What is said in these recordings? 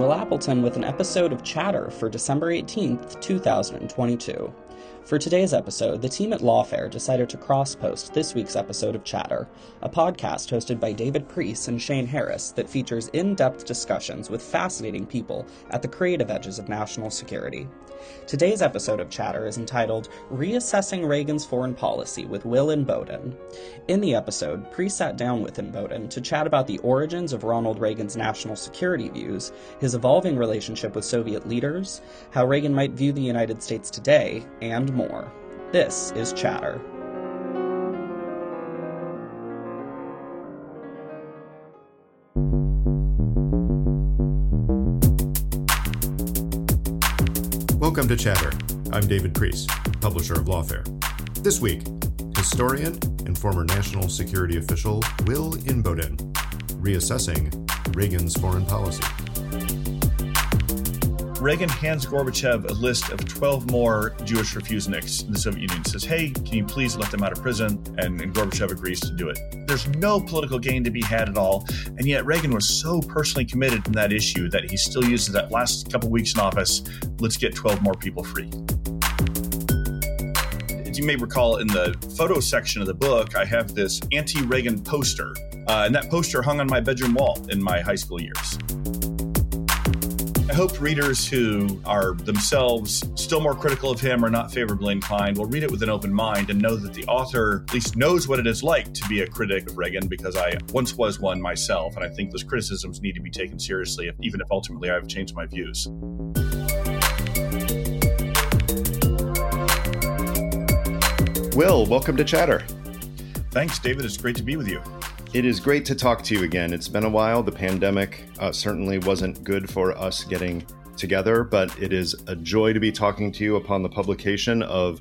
Will Appleton with an episode of Chatter for December 18th, 2022. For today's episode, the team at Lawfare decided to cross post this week's episode of Chatter, a podcast hosted by David Priess and Shane Harris that features in depth discussions with fascinating people at the creative edges of national security. Today's episode of Chatter is entitled Reassessing Reagan's Foreign Policy with Will Inboden. In the episode, Priess sat down with Inboden to chat about the origins of Ronald Reagan's national security views, his evolving relationship with Soviet leaders, how Reagan might view the United States today, and more. This is Chatter. Welcome to Chatter. I'm David Priess, publisher of Lawfare. This week, historian and former national security official Will Inboden, reassessing Reagan's foreign policy. Reagan hands Gorbachev a list of 12 more Jewish refuseniks in the Soviet Union. Says, hey, can you please let them out of prison? And, and, Gorbachev agrees to do it. There's no political gain to be had at all. And yet Reagan was so personally committed in that issue that he still uses that last couple weeks in office. Let's get 12 more people free. As you may recall, in the photo section of the book, I have this anti Reagan poster. Uh, and that poster hung on my bedroom wall in my high school years. I hope readers who are themselves still more critical of him or not favorably inclined will read it with an open mind and know that the author at least knows what it is like to be a critic of Reagan because I once was one myself. And I think those criticisms need to be taken seriously, even if ultimately I've changed my views. Will, welcome to Chatter. Thanks, David. It's great to be with you. It is great to talk to you again. It's been a while. The pandemic uh, certainly wasn't good for us getting together, but it is a joy to be talking to you upon the publication of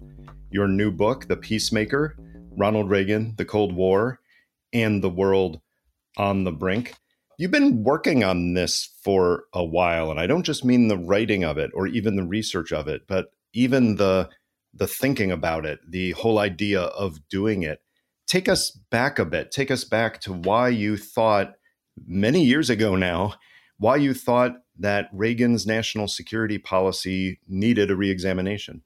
your new book, The Peacemaker Ronald Reagan, the Cold War, and the World on the Brink. You've been working on this for a while, and I don't just mean the writing of it or even the research of it, but even the the thinking about it, the whole idea of doing it take us back a bit. Take us back to why you thought many years ago now, why you thought that Reagan's national security policy needed a reexamination.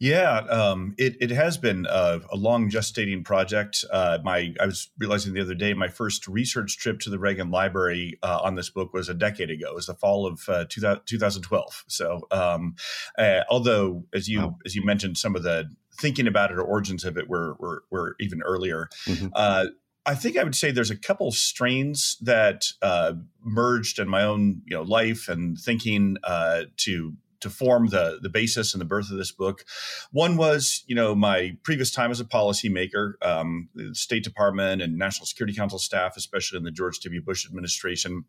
Yeah, um, it, it has been a, a long gestating project. Uh, my I was realizing the other day my first research trip to the Reagan Library uh, on this book was a decade ago. It was the fall of uh, 2000, 2012. So, um, uh, although as you wow. as you mentioned, some of the thinking about it or origins of it were were, were even earlier. Mm-hmm. Uh, I think I would say there's a couple strains that uh, merged in my own you know life and thinking uh, to to form the the basis and the birth of this book. One was, you know, my previous time as a policymaker, um, the State Department and National Security Council staff, especially in the George W. Bush administration.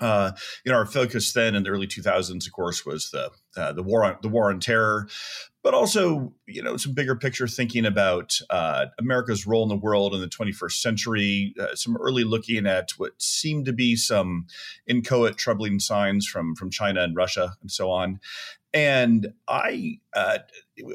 Uh, you know, our focus then in the early 2000s, of course, was the uh, the war on the war on terror, but also you know some bigger picture thinking about uh, America's role in the world in the 21st century. Uh, some early looking at what seemed to be some inchoate troubling signs from from China and Russia and so on. And I, uh,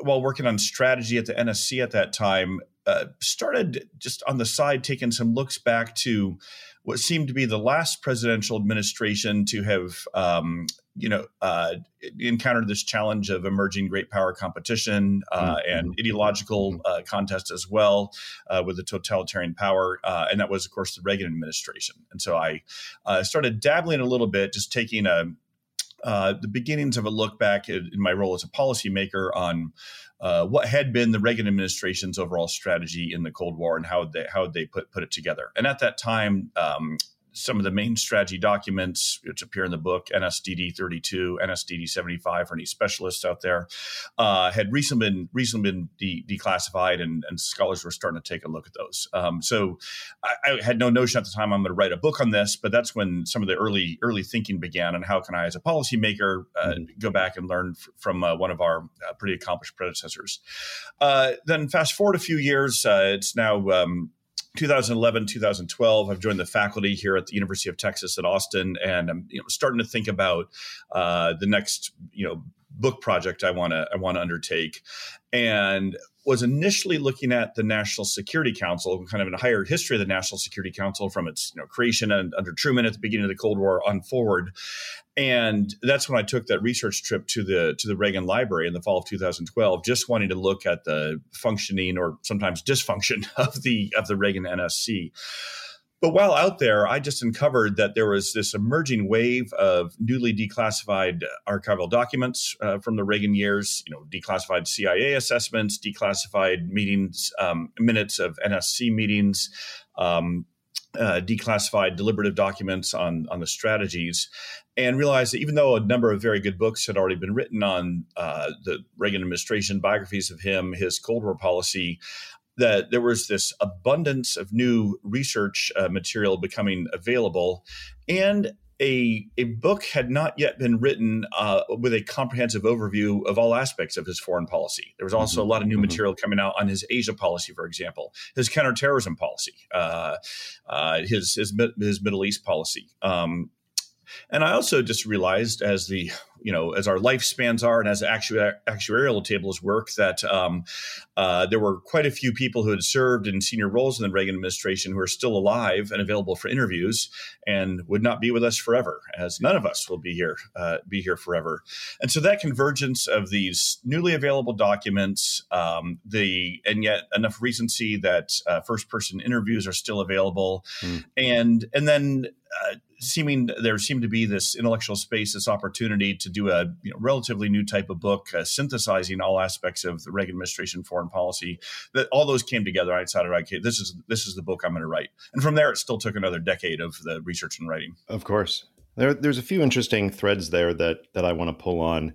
while working on strategy at the NSC at that time, uh, started just on the side taking some looks back to what seemed to be the last presidential administration to have um, you know, uh, encountered this challenge of emerging great power competition uh, mm-hmm. and ideological mm-hmm. uh, contest as well uh, with the totalitarian power. Uh, and that was, of course, the Reagan administration. And so I uh, started dabbling a little bit, just taking a uh, the beginnings of a look back in my role as a policymaker on uh, what had been the Reagan administration's overall strategy in the Cold War and how they how they put put it together. And at that time, um, some of the main strategy documents which appear in the book NSDD 32, NSDD 75 for any specialists out there uh, had recently been recently been de- declassified and, and, scholars were starting to take a look at those. Um, so I, I, had no notion at the time I'm going to write a book on this, but that's when some of the early early thinking began and how can I as a policymaker uh, mm-hmm. go back and learn f- from uh, one of our uh, pretty accomplished predecessors. Uh, then fast forward a few years, uh, it's now um, 2011, 2012, I've joined the faculty here at the University of Texas at Austin, and I'm you know, starting to think about uh, the next you know book project I want to I want to undertake, and was initially looking at the National Security Council, kind of in a higher history of the National Security Council from its you know, creation and under Truman at the beginning of the Cold War on forward. And that's when I took that research trip to the to the Reagan Library in the fall of 2012, just wanting to look at the functioning or sometimes dysfunction of the of the Reagan NSC. But while out there, I just uncovered that there was this emerging wave of newly declassified archival documents uh, from the Reagan years, you know, declassified CIA assessments, declassified meetings, um, minutes of NSC meetings, um, uh, declassified deliberative documents on on the strategies, and realized that even though a number of very good books had already been written on uh, the Reagan administration, biographies of him, his Cold War policy, that there was this abundance of new research uh, material becoming available and a, a book had not yet been written uh, with a comprehensive overview of all aspects of his foreign policy. There was also mm-hmm. a lot of new mm-hmm. material coming out on his Asia policy, for example, his counterterrorism policy, uh, uh, his, his, his Middle East policy. Um, and I also just realized as the you know as our lifespans are and as actu- actuarial tables work that um, uh, there were quite a few people who had served in senior roles in the Reagan administration who are still alive and available for interviews and would not be with us forever, as none of us will be here uh, be here forever. And so that convergence of these newly available documents, um, the and yet enough recency that uh, first person interviews are still available, mm. and and then uh, seeming there seemed to be this intellectual space, this opportunity to do a you know, relatively new type of book, uh, synthesizing all aspects of the Reagan administration foreign policy. That all those came together. I decided, okay, this is this is the book I'm going to write. And from there, it still took another decade of the research and writing. Of course, there, there's a few interesting threads there that that I want to pull on.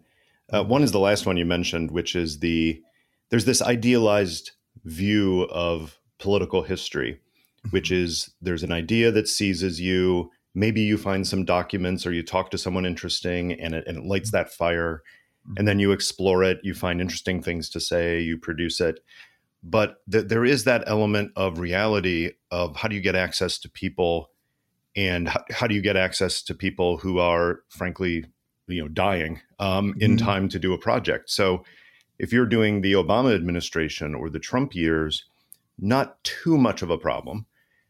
Uh, one is the last one you mentioned, which is the there's this idealized view of political history, which mm-hmm. is there's an idea that seizes you maybe you find some documents or you talk to someone interesting and it, and it lights that fire and then you explore it you find interesting things to say you produce it but th- there is that element of reality of how do you get access to people and how, how do you get access to people who are frankly you know dying um, in mm-hmm. time to do a project so if you're doing the obama administration or the trump years not too much of a problem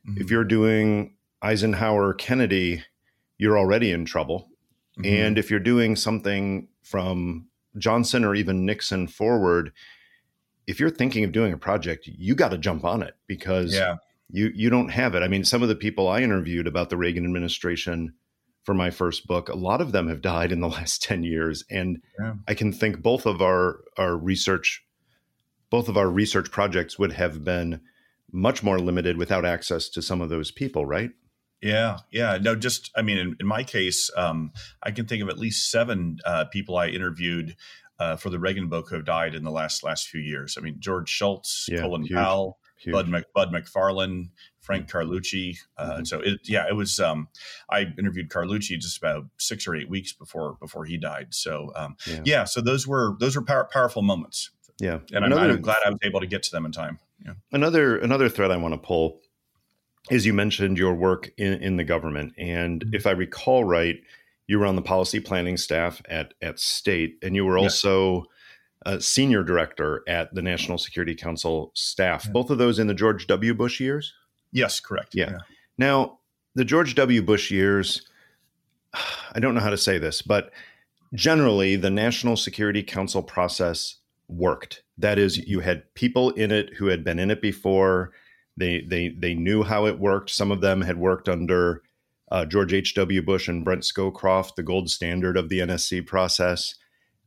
mm-hmm. if you're doing Eisenhower, Kennedy, you're already in trouble. Mm-hmm. And if you're doing something from Johnson or even Nixon forward, if you're thinking of doing a project, you got to jump on it because yeah. you you don't have it. I mean, some of the people I interviewed about the Reagan administration for my first book, a lot of them have died in the last 10 years and yeah. I can think both of our our research both of our research projects would have been much more limited without access to some of those people, right? Yeah, yeah. No, just I mean, in, in my case, um, I can think of at least seven uh, people I interviewed uh, for the Reagan book who have died in the last last few years. I mean, George Shultz, yeah, Colin huge, Powell, huge. Bud Mc, Bud McFarlane, Frank mm-hmm. Carlucci. Uh, mm-hmm. So it, yeah, it was. Um, I interviewed Carlucci just about six or eight weeks before before he died. So um, yeah. yeah. so those were those were power, powerful moments. Yeah, and another, I'm, I'm glad I was able to get to them in time. Yeah. Another another thread I want to pull is you mentioned your work in, in the government. And mm-hmm. if I recall right, you were on the policy planning staff at, at state, and you were also a senior director at the National Security Council staff. Both of those in the George W. Bush years? Yes, correct. Yeah. yeah. Now, the George W. Bush years, I don't know how to say this, but generally the National Security Council process worked. That is, you had people in it who had been in it before. They they they knew how it worked. Some of them had worked under uh, George H. W. Bush and Brent Scowcroft, the gold standard of the NSC process.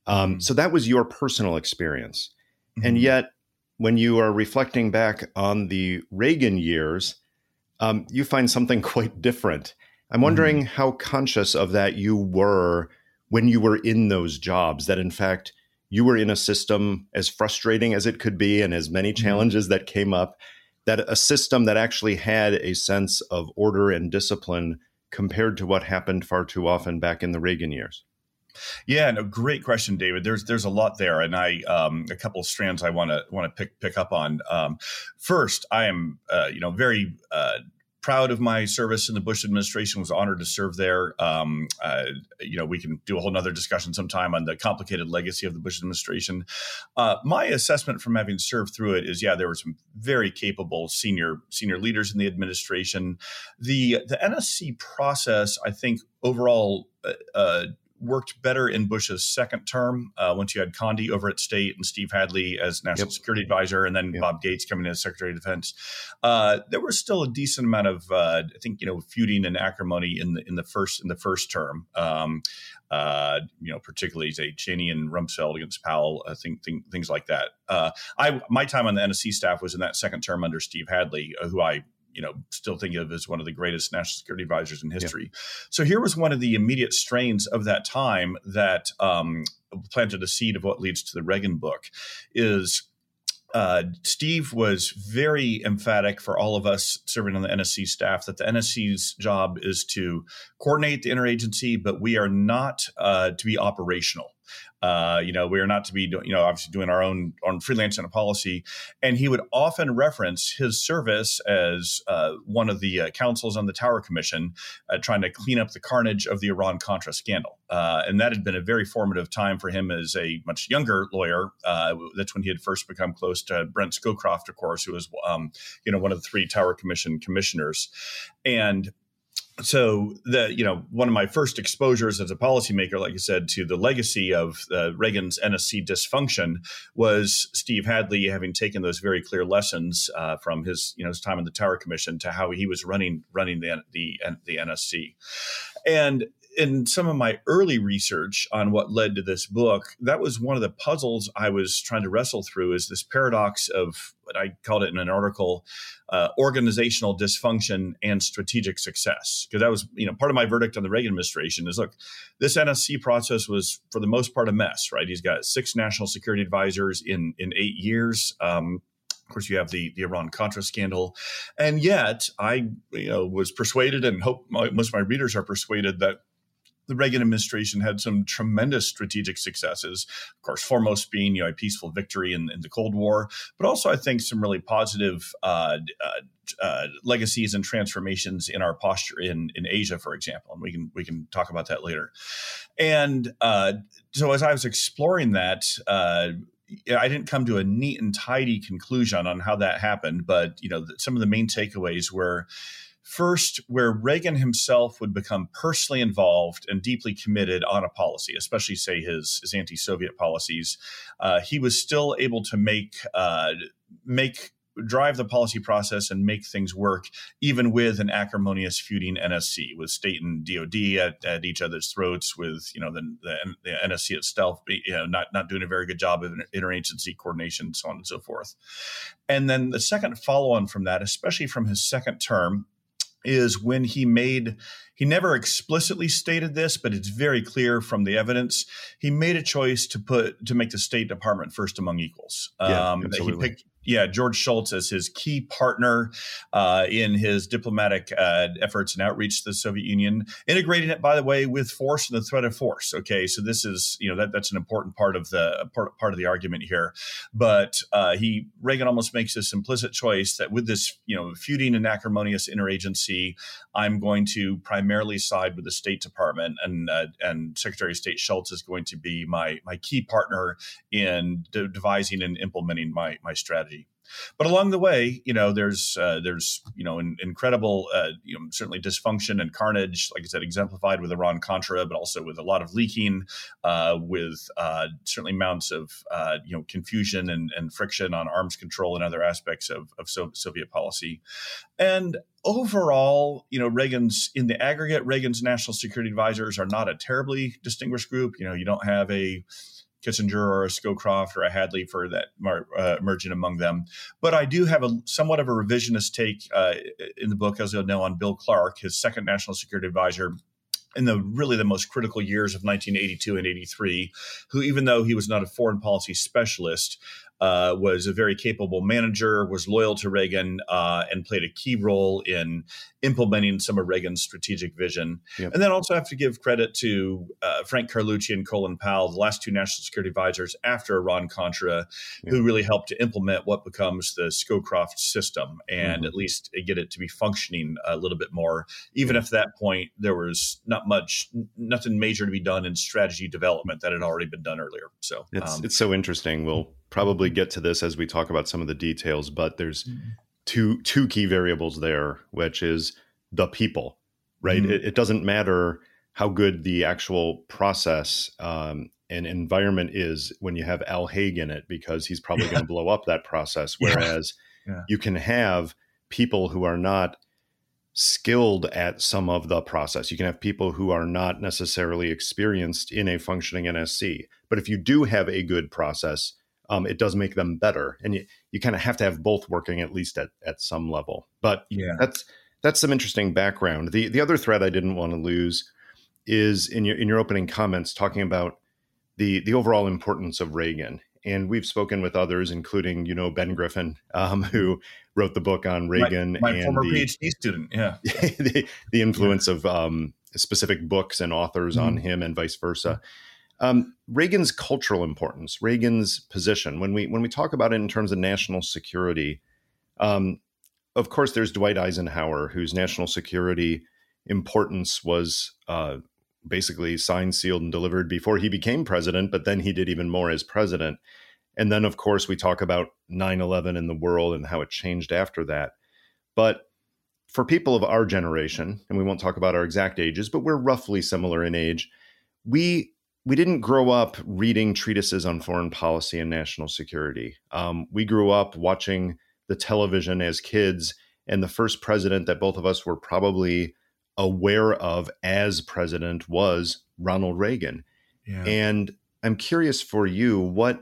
Um, mm-hmm. So that was your personal experience, mm-hmm. and yet when you are reflecting back on the Reagan years, um, you find something quite different. I'm wondering mm-hmm. how conscious of that you were when you were in those jobs. That in fact you were in a system as frustrating as it could be and as many mm-hmm. challenges that came up that a system that actually had a sense of order and discipline compared to what happened far too often back in the Reagan years? Yeah, no, great question, David. There's there's a lot there, and I um, a couple strands I want to want to pick pick up on. Um, first, I am uh, you know very uh, proud of my service in the Bush administration. Was honored to serve there. Um, uh, you know, we can do a whole nother discussion sometime on the complicated legacy of the Bush administration. Uh, my assessment from having served through it is, yeah, there were some very capable senior senior leaders in the administration. The the NSC process, I think, overall. Uh, uh worked better in Bush's second term uh, once you had Condi over at State and Steve Hadley as National yep. Security Advisor, and then yep. Bob Gates coming in as Secretary of Defense. Uh, there was still a decent amount of, uh, I think, you know, feuding and acrimony in the in the first in the first term. Um, uh, you know, particularly say Cheney and Rumsfeld against Powell, I think, think things like that. Uh, I my time on the NSC staff was in that second term under Steve Hadley, uh, who I you know still think of as one of the greatest national security advisors in history. Yeah. So here was one of the immediate strains of that time that um, planted a seed of what leads to the Reagan book. Is uh, Steve was very emphatic for all of us serving on the NSC staff that the NSC's job is to coordinate the interagency, but we are not uh, to be operational. Uh, you know, we are not to be, do, you know, obviously doing our own on freelance and a policy. And he would often reference his service as uh, one of the uh, counsels on the Tower Commission, uh, trying to clean up the carnage of the Iran Contra scandal. Uh, and that had been a very formative time for him as a much younger lawyer. Uh, that's when he had first become close to Brent Scowcroft, of course, who was, um, you know, one of the three Tower Commission commissioners. And so the you know one of my first exposures as a policymaker like i said to the legacy of uh, reagan's nsc dysfunction was steve hadley having taken those very clear lessons uh, from his you know his time in the tower commission to how he was running running the the, the nsc and in some of my early research on what led to this book, that was one of the puzzles I was trying to wrestle through is this paradox of what I called it in an article, uh, organizational dysfunction and strategic success. Because that was, you know, part of my verdict on the Reagan administration is look, this NSC process was for the most part a mess, right? He's got six national security advisors in in eight years. Um, of course, you have the the Iran Contra scandal, and yet I, you know, was persuaded, and hope my, most of my readers are persuaded that the Reagan administration had some tremendous strategic successes. Of course, foremost being you know a peaceful victory in, in the Cold War, but also I think some really positive uh, uh, uh, legacies and transformations in our posture in in Asia, for example, and we can we can talk about that later. And uh, so as I was exploring that. Uh, I didn't come to a neat and tidy conclusion on how that happened, but you know, some of the main takeaways were First, where Reagan himself would become personally involved and deeply committed on a policy, especially, say, his, his anti Soviet policies, uh, he was still able to make, uh, make drive the policy process and make things work, even with an acrimonious feuding NSC, with state and DoD at, at each other's throats, with you know the, the, the NSC itself, you know, not not doing a very good job of interagency coordination, so on and so forth. And then the second follow on from that, especially from his second term, is when he made he never explicitly stated this but it's very clear from the evidence. He made a choice to put to make the state department first among equals. Yeah, um, he picked yeah, George Shultz as his key partner uh, in his diplomatic uh, efforts and outreach to the Soviet Union, integrating it, by the way, with force and the threat of force. Okay, so this is you know that that's an important part of the part, part of the argument here. But uh, he Reagan almost makes this implicit choice that with this you know feuding and acrimonious interagency, I'm going to primarily side with the State Department, and uh, and Secretary of State Shultz is going to be my my key partner in de- devising and implementing my my strategy. But along the way, you know, there's uh, there's you know in, incredible uh, you know certainly dysfunction and carnage, like I said, exemplified with Iran Contra, but also with a lot of leaking, uh, with uh, certainly amounts of uh, you know confusion and, and friction on arms control and other aspects of, of Soviet policy, and overall, you know, Reagan's in the aggregate, Reagan's national security advisors are not a terribly distinguished group. You know, you don't have a Kissinger or a Scowcroft or a Hadley for that uh, emerging among them. But I do have a somewhat of a revisionist take uh, in the book, as you'll know, on Bill Clark, his second national security advisor, in the really the most critical years of 1982 and 83, who, even though he was not a foreign policy specialist, uh, was a very capable manager, was loyal to Reagan, uh, and played a key role in implementing some of Reagan's strategic vision. Yep. And then also have to give credit to uh, Frank Carlucci and Colin Powell, the last two national security advisors after Iran Contra, yep. who really helped to implement what becomes the Scowcroft system and mm-hmm. at least get it to be functioning a little bit more. Even if at that point there was not much, nothing major to be done in strategy development that had already been done earlier. So it's, um, it's so interesting. We'll probably get to this as we talk about some of the details, but there's mm-hmm. two two key variables there, which is the people, right? Mm-hmm. It, it, doesn't matter how good the actual process um, and environment is when you have Al Haig in it, because he's probably yeah. going to blow up that process. Whereas yeah. Yeah. you can have people who are not skilled at some of the process. You can have people who are not necessarily experienced in a functioning NSC. But if you do have a good process, um, it does make them better. And you, you kind of have to have both working at least at, at some level. But yeah, that's that's some interesting background. The the other thread I didn't want to lose is in your in your opening comments talking about the the overall importance of Reagan. And we've spoken with others, including you know Ben Griffin, um, who wrote the book on Reagan. My, my and former the, PhD student, yeah, the, the influence yeah. of um, specific books and authors mm-hmm. on him, and vice versa. Um, Reagan's cultural importance, Reagan's position, when we when we talk about it in terms of national security, um, of course, there's Dwight Eisenhower, whose national security importance was uh, basically signed, sealed, and delivered before he became president, but then he did even more as president. And then, of course, we talk about 9 11 in the world and how it changed after that. But for people of our generation, and we won't talk about our exact ages, but we're roughly similar in age, we we didn't grow up reading treatises on foreign policy and national security. Um, we grew up watching the television as kids, and the first president that both of us were probably aware of as president was Ronald Reagan. Yeah. And I'm curious for you what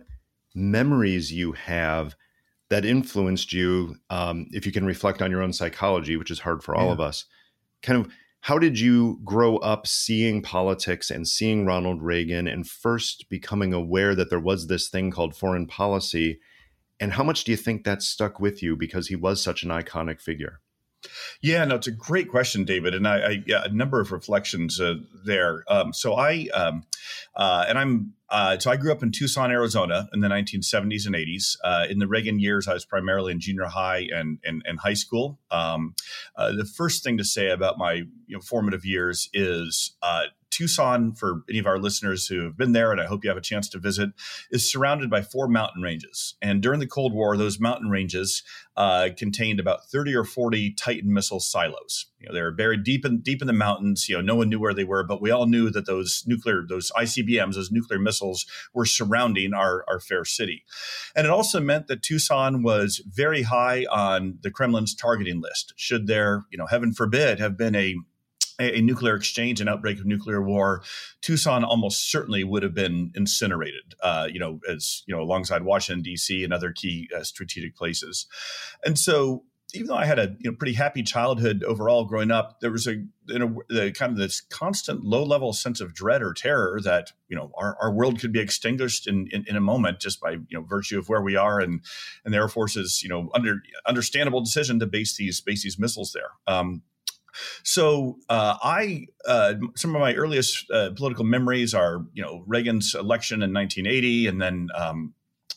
memories you have that influenced you, um, if you can reflect on your own psychology, which is hard for all yeah. of us. Kind of how did you grow up seeing politics and seeing Ronald Reagan and first becoming aware that there was this thing called foreign policy? And how much do you think that stuck with you because he was such an iconic figure? Yeah, no, it's a great question, David, and I, I yeah, a number of reflections uh, there. Um, so I, um, uh, and I'm uh, so I grew up in Tucson, Arizona, in the 1970s and 80s. Uh, in the Reagan years, I was primarily in junior high and and, and high school. Um, uh, the first thing to say about my you know, formative years is uh, Tucson, for any of our listeners who have been there, and I hope you have a chance to visit, is surrounded by four mountain ranges. And during the Cold War, those mountain ranges uh, contained about 30 or 40 Titan missile silos. You know, they were buried deep in deep in the mountains. You know, no one knew where they were, but we all knew that those nuclear, those ICBMs, those nuclear missiles, were surrounding our, our fair city. And it also meant that Tucson was very high on the Kremlin's targeting list. Should there, you know, heaven forbid, have been a a, nuclear exchange, an outbreak of nuclear war, Tucson almost certainly would have been incinerated. Uh, you know, as you know, alongside Washington D.C. and other key uh, strategic places. And so, even though I had a you know pretty happy childhood overall growing up, there was a, a the kind of this constant low level sense of dread or terror that you know our, our world could be extinguished in, in, in a moment just by you know virtue of where we are and and the Air Force's you know under understandable decision to base these base these missiles there. Um, so uh, I, uh, some of my earliest uh, political memories are, you know, Reagan's election in 1980, and then, um,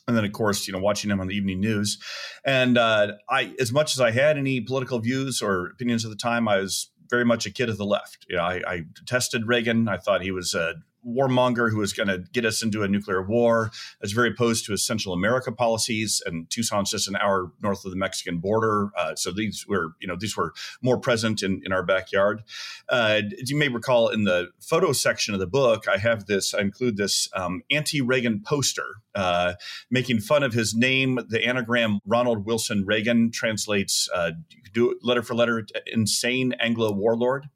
and then of course, you know, watching him on the evening news. And uh, I, as much as I had any political views or opinions at the time, I was very much a kid of the left. You know, I, I detested Reagan. I thought he was a warmonger who was going to get us into a nuclear war. Is very opposed to his Central America policies, and Tucson's just an hour north of the Mexican border. Uh, so these were, you know, these were more present in, in our backyard. Uh, you may recall in the photo section of the book, I have this, I include this um, anti Reagan poster uh, making fun of his name. The anagram Ronald Wilson Reagan translates, uh, do letter for letter, insane Anglo warlord.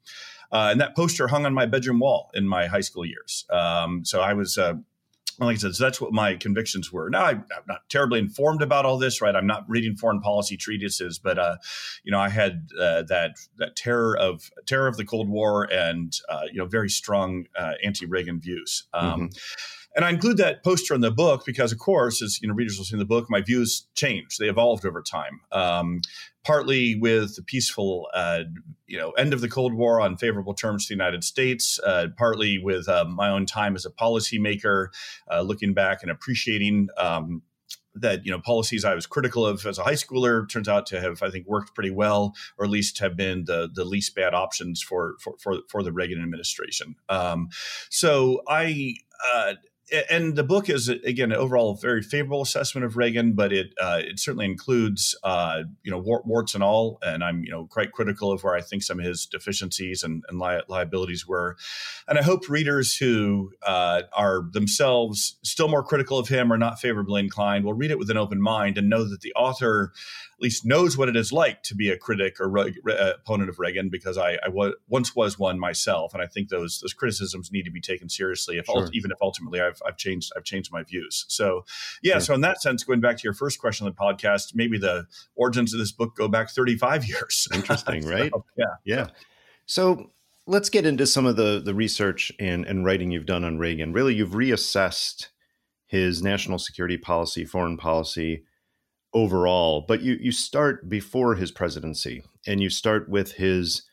Uh, and that poster hung on my bedroom wall in my high school years. Um, so I was, uh, like I said, so that's what my convictions were. Now I'm, I'm, not terribly informed about all this, right? I'm not reading foreign policy treatises, but uh, you know, I had uh, that that terror of terror of the Cold War and uh, you know very strong uh, anti-Reagan views. Um, mm-hmm. And I include that poster in the book because, of course, as you know, readers will see in the book, my views changed. They evolved over time. Um, partly with the peaceful, uh, you know, end of the Cold War on favorable terms to the United States. Uh, partly with uh, my own time as a policymaker, uh, looking back and appreciating. Um, that you know policies I was critical of as a high schooler turns out to have I think worked pretty well, or at least have been the the least bad options for for for, for the Reagan administration. Um, so I uh, and the book is again overall a very favorable assessment of Reagan, but it uh, it certainly includes uh, you know warts and all, and I'm you know quite critical of where I think some of his deficiencies and, and li- liabilities were, and I hope readers who uh, are themselves still more critical of him or not favorably inclined will read it with an open mind and know that the author at least knows what it is like to be a critic or re- re- uh, opponent of Reagan because I, I w- once was one myself, and I think those those criticisms need to be taken seriously. If sure. even if ultimately I've, I've changed I've changed my views. So yeah, so in that sense, going back to your first question on the podcast, maybe the origins of this book go back 35 years. Interesting, so, right? Yeah, yeah. So let's get into some of the the research and, and writing you've done on Reagan. Really, you've reassessed his national security policy, foreign policy, overall, but you you start before his presidency and you start with his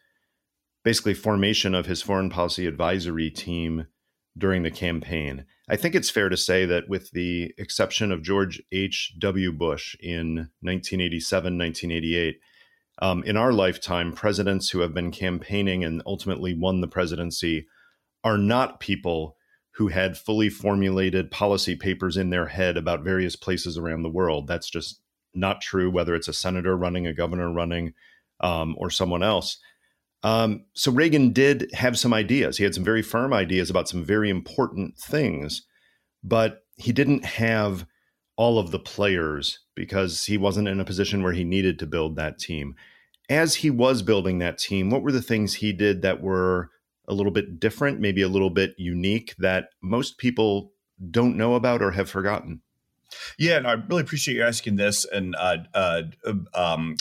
basically formation of his foreign policy advisory team during the campaign. I think it's fair to say that with the exception of George H.W. Bush in 1987, 1988, um, in our lifetime, presidents who have been campaigning and ultimately won the presidency are not people who had fully formulated policy papers in their head about various places around the world. That's just not true, whether it's a senator running, a governor running, um, or someone else. Um, so Reagan did have some ideas. He had some very firm ideas about some very important things, but he didn't have all of the players because he wasn't in a position where he needed to build that team. As he was building that team, what were the things he did that were a little bit different, maybe a little bit unique that most people don't know about or have forgotten? Yeah, and I really appreciate you asking this. And uh, uh, um,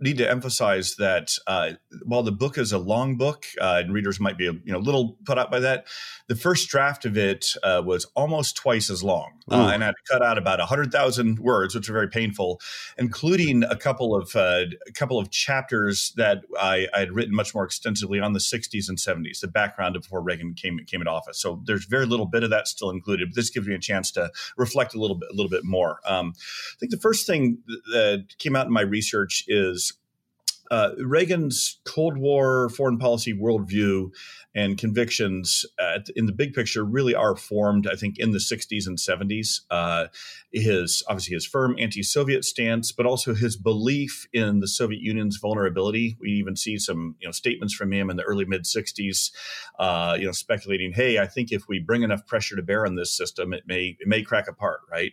need to emphasize that uh, while the book is a long book, uh, and readers might be you know a little put out by that, the first draft of it uh, was almost twice as long, uh, and I had to cut out about hundred thousand words, which are very painful, including a couple of uh, a couple of chapters that I, I, had written much more extensively on the '60s and '70s, the background of before Reagan came came into office. So there's very little bit of that still included, but this gives me a chance to reflect a little bit a little bit more. Um, I think the first thing that came out in my research is uh, Reagan's Cold War foreign policy worldview and convictions in the big picture really are formed, I think, in the 60s and 70s. Uh, his obviously his firm anti-Soviet stance, but also his belief in the Soviet Union's vulnerability. We even see some you know statements from him in the early mid 60s, uh, you know, speculating, "Hey, I think if we bring enough pressure to bear on this system, it may it may crack apart." Right,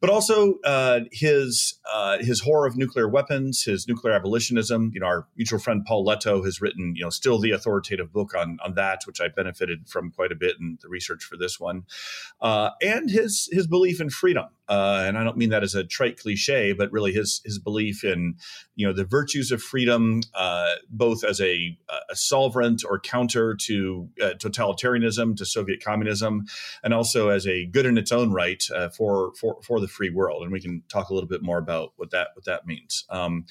but also uh, his uh, his horror of nuclear weapons, his nuclear abolitionism. You know, our mutual friend Paul Lettow has written, you know, still the authoritative book on on that, which I benefited from quite a bit in the research for this one, uh, and his his belief in freedom. Uh, and I don't mean that as a trite cliche, but really his his belief in you know the virtues of freedom, uh, both as a, a solvent or counter to uh, totalitarianism, to Soviet communism, and also as a good in its own right uh, for for for the free world. And we can talk a little bit more about what that what that means. Um,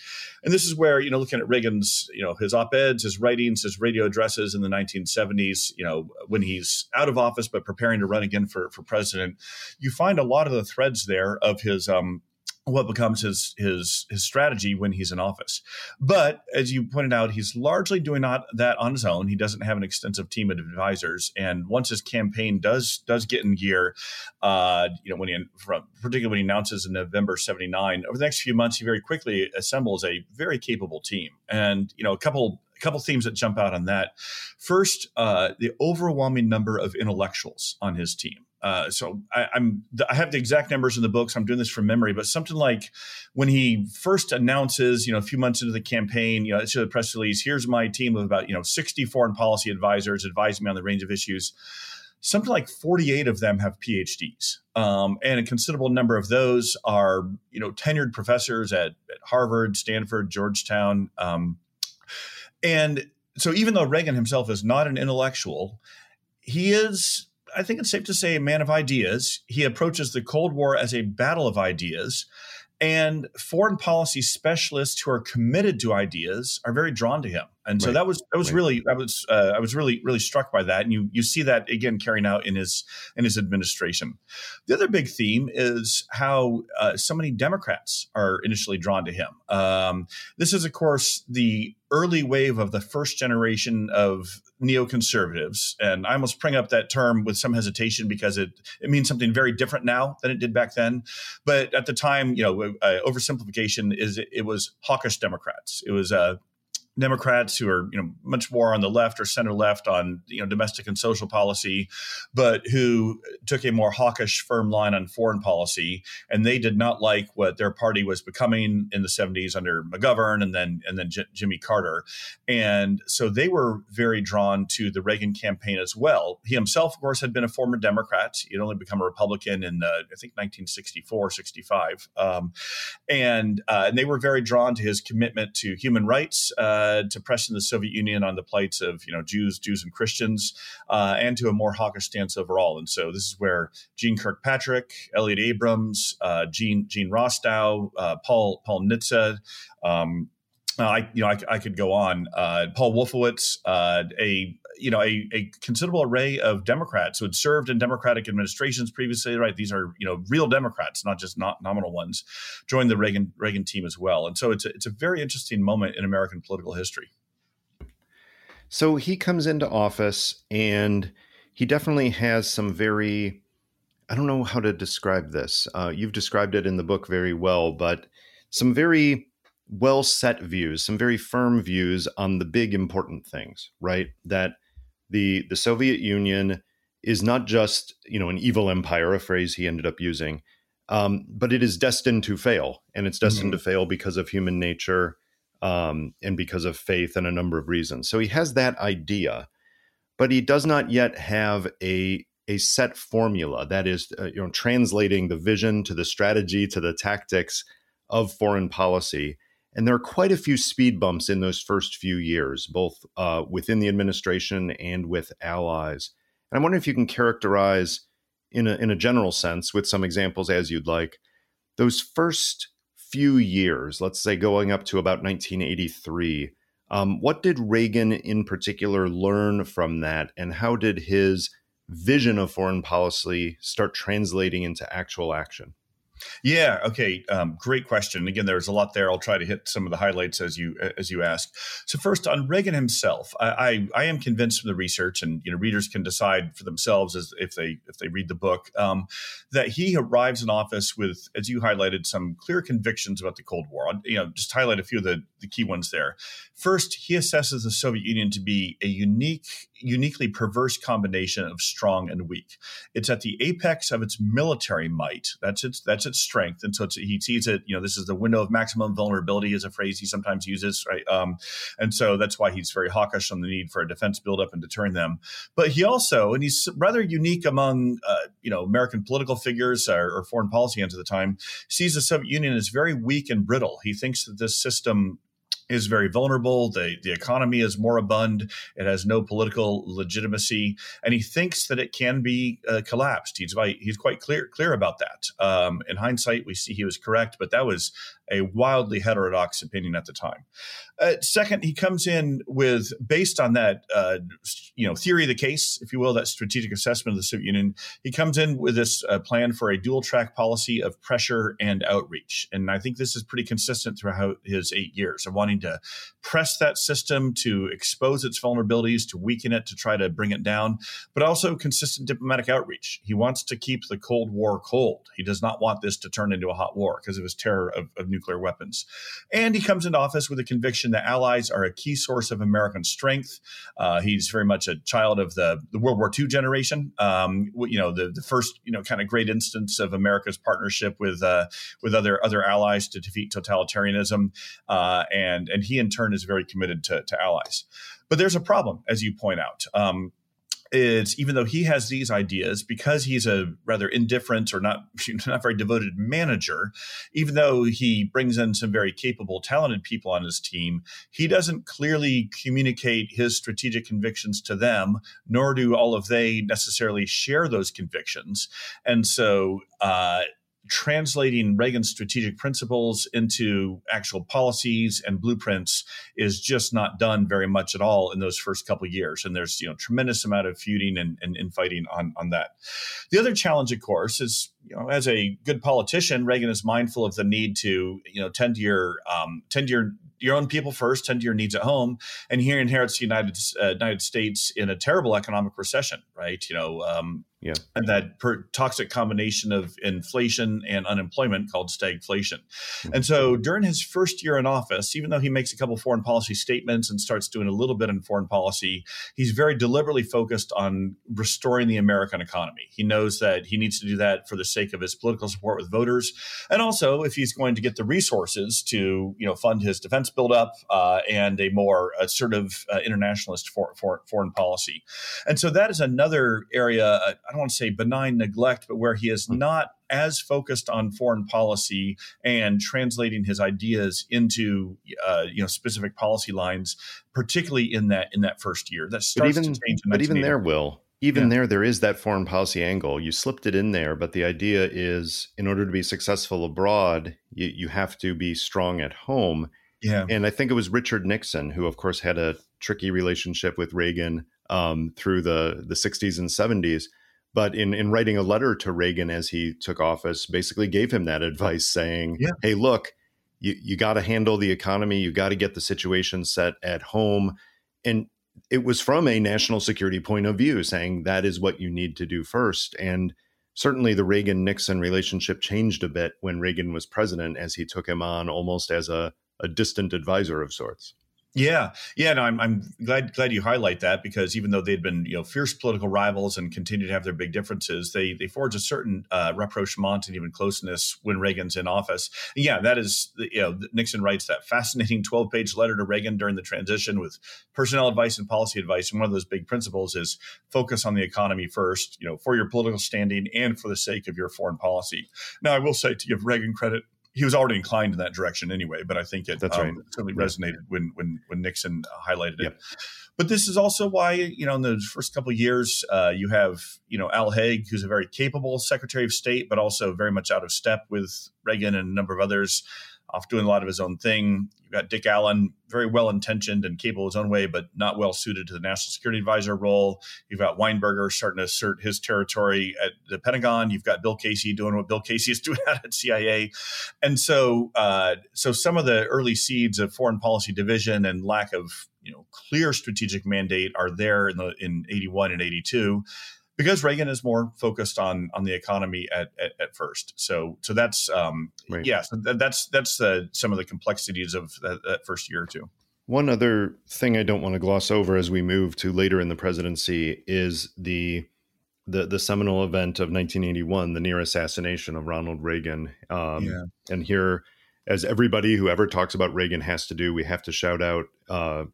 and this is where you know looking at Reagan's you know his op eds, his writings, his radio addresses in the 1970s, you know when he's out of office but preparing to run again for for president, you find a lot of the threads there of his um, what becomes his his his strategy when he's in office. But as you pointed out, he's largely doing not that on his own. He doesn't have an extensive team of advisors, and once his campaign does does get in gear, uh, you know when he from, particularly when he announces in November '79, over the next few months, he very quickly assembles a very capable team, and you know a couple couple themes that jump out on that. First, uh, the overwhelming number of intellectuals on his team. Uh, so I, am I have the exact numbers in the books. I'm doing this from memory, but something like when he first announces, you know, a few months into the campaign, you know, it's a press release. Here's my team of about you know 60 foreign policy advisors advising me on the range of issues. Something like 48 of them have PhDs, um, and a considerable number of those are you know tenured professors at, at Harvard, Stanford, Georgetown, um, and so even though Reagan himself is not an intellectual, he is I think it's safe to say, a man of ideas. He approaches the Cold War as a battle of ideas. And foreign policy specialists who are committed to ideas are very drawn to him and so that was that was right. really I was uh, I was really really struck by that, and you you see that again carrying out in his in his administration. The other big theme is how uh, so many Democrats are initially drawn to him. Um, this is, of course, the early wave of the first generation of neoconservatives, and I almost bring up that term with some hesitation because it it means something very different now than it did back then. But at the time, you know, uh, oversimplification is it, it, was hawkish Democrats. It was uh, Democrats who are you know much more on the left or center left on you know domestic and social policy, but who took a more hawkish, firm line on foreign policy, and they did not like what their party was becoming in the 70s under McGovern and then and then J- Jimmy Carter, and so they were very drawn to the Reagan campaign as well. He himself, of course, had been a former Democrat. He had only become a Republican in uh, I think 1964, 65, um, and uh, and they were very drawn to his commitment to human rights. Uh, uh, to pressing the Soviet Union on the plights of you know Jews, Jews and Christians, uh, and to a more hawkish stance overall. And so this is where Jeane Kirkpatrick, Elliott Abrams, uh, Gene Gene Rostow, uh, Paul Paul Nitze. Um, uh, I you know I, I could go on. Uh, Paul Wolfowitz, uh, a you know a, a, considerable array of Democrats who had served in Democratic administrations previously. Right, these are you know real Democrats, not just not nominal ones, joined the Reagan Reagan team as well. And so it's a, it's a very interesting moment in American political history. So he comes into office and he definitely has some very I don't know how to describe this. Uh, you've described it in the book very well, but some very well set views, some very firm views on the big important things, right? That the the Soviet Union is not just you know an evil empire, a phrase he ended up using, um, but it is destined to fail, and it's destined mm-hmm. to fail because of human nature um, and because of faith and a number of reasons. So he has that idea, but he does not yet have a a set formula that is uh, you know translating the vision to the strategy to the tactics of foreign policy and there are quite a few speed bumps in those first few years, both uh, within the administration and with allies. And I'm wondering if you can characterize, in a, in a general sense, with some examples as you'd like, those first few years, let's say going up to about 1983. Um, what did Reagan in particular learn from that, and how did his vision of foreign policy start translating into actual action? Yeah. Okay. Um, great question. Again, there's a lot there. I'll try to hit some of the highlights as you as you ask. So first, on Reagan himself, I, I, I am convinced from the research, and you know, readers can decide for themselves as if they if they read the book um, that he arrives in office with, as you highlighted, some clear convictions about the Cold War. I'll, you know, just highlight a few of the the key ones there. First, he assesses the Soviet Union to be a unique uniquely perverse combination of strong and weak. It's at the apex of its military might. That's its that's its strength, and so he sees it. You know, this is the window of maximum vulnerability, is a phrase he sometimes uses, right? Um, and so that's why he's very hawkish on the need for a defense buildup and deterring them. But he also, and he's rather unique among uh, you know American political figures or, or foreign policy ends at the time, sees the Soviet Union as very weak and brittle. He thinks that this system is very vulnerable. The, the economy is moribund. It has no political legitimacy. And he thinks that it can be uh, collapsed. He's, he's quite clear, clear about that. Um, in hindsight, we see he was correct, but that was a wildly heterodox opinion at the time. Uh, second, he comes in with, based on that, uh, you know, theory of the case, if you will, that strategic assessment of the Soviet Union, he comes in with this uh, plan for a dual track policy of pressure and outreach. And I think this is pretty consistent throughout his eight years of wanting to press that system to expose its vulnerabilities, to weaken it, to try to bring it down, but also consistent diplomatic outreach. He wants to keep the Cold War cold. He does not want this to turn into a hot war because of his terror of, of nuclear weapons. And he comes into office with a conviction that allies are a key source of American strength. Uh, he's very much a child of the, the World War II generation. Um, you know, the, the first, you know, kind of great instance of America's partnership with uh, with other other allies to defeat totalitarianism. Uh, and and he in turn is very committed to, to allies. But there's a problem, as you point out. Um, is even though he has these ideas, because he's a rather indifferent or not not very devoted manager, even though he brings in some very capable, talented people on his team, he doesn't clearly communicate his strategic convictions to them, nor do all of they necessarily share those convictions. And so uh, translating Reagan's strategic principles into actual policies and blueprints is just not done very much at all in those first couple years. And there's you know tremendous amount of feuding and, and infighting on, on that. The other challenge, of course, is you know as a good politician, Reagan is mindful of the need to you know tend to your um, tend to your your own people first, tend to your needs at home. And he inherits the United uh, United States in a terrible economic recession, right? You know, um, yeah. And that per- toxic combination of inflation and unemployment called stagflation. Mm-hmm. And so during his first year in office, even though he makes a couple foreign policy statements and starts doing a little bit in foreign policy, he's very deliberately focused on restoring the American economy. He knows that he needs to do that for the sake of his political support with voters. And also if he's going to get the resources to, you know, fund his defense buildup uh, and a more assertive uh, internationalist for, for, foreign policy. And so that is another area uh, I don't want to say benign neglect, but where he is hmm. not as focused on foreign policy and translating his ideas into uh, you know specific policy lines, particularly in that in that first year. That starts but even, to change. but even there, will even yeah. there, there is that foreign policy angle. You slipped it in there, but the idea is, in order to be successful abroad, you, you have to be strong at home. Yeah, and I think it was Richard Nixon who, of course, had a tricky relationship with Reagan um, through the the 60s and 70s but in, in writing a letter to Reagan as he took office, basically gave him that advice saying, yeah. hey, look, you, you got to handle the economy, you got to get the situation set at home. And it was from a national security point of view, saying that is what you need to do first. And certainly the Reagan Nixon relationship changed a bit when Reagan was president, as he took him on almost as a, a distant advisor of sorts. Yeah, yeah, no, I'm, I'm glad glad you highlight that because even though they'd been you know fierce political rivals and continue to have their big differences, they they forge a certain uh, rapprochement and even closeness when Reagan's in office. And yeah, that is you know Nixon writes that fascinating 12 page letter to Reagan during the transition with personnel advice and policy advice. And one of those big principles is focus on the economy first, you know, for your political standing and for the sake of your foreign policy. Now, I will say to give Reagan credit he was already inclined in that direction anyway. But I think it That's um, right. certainly yeah. resonated when when when Nixon highlighted it. Yep. But this is also why you know in the first couple years uh, you have you know Al Haig, who's a very capable Secretary of State, but also very much out of step with Reagan and a number of others off doing a lot of his own thing. You've got Dick Allen, very well intentioned and capable his own way, but not well suited to the national security advisor role. You've got Weinberger starting to assert his territory at the Pentagon. You've got Bill Casey doing what Bill Casey is doing at CIA, and so uh, so some of the early seeds of foreign policy division and lack of you know clear strategic mandate are there in the in 81 and 82 because Reagan is more focused on on the economy at at, at first. So so that's um, right. yeah. So that's that's uh, some of the complexities of that, that first year or two. One other thing I don't want to gloss over as we move to later in the presidency is the the the seminal event of 1981, the near assassination of Ronald Reagan. Um, yeah. And here, as everybody who ever talks about Reagan has to do, we have to shout out uh,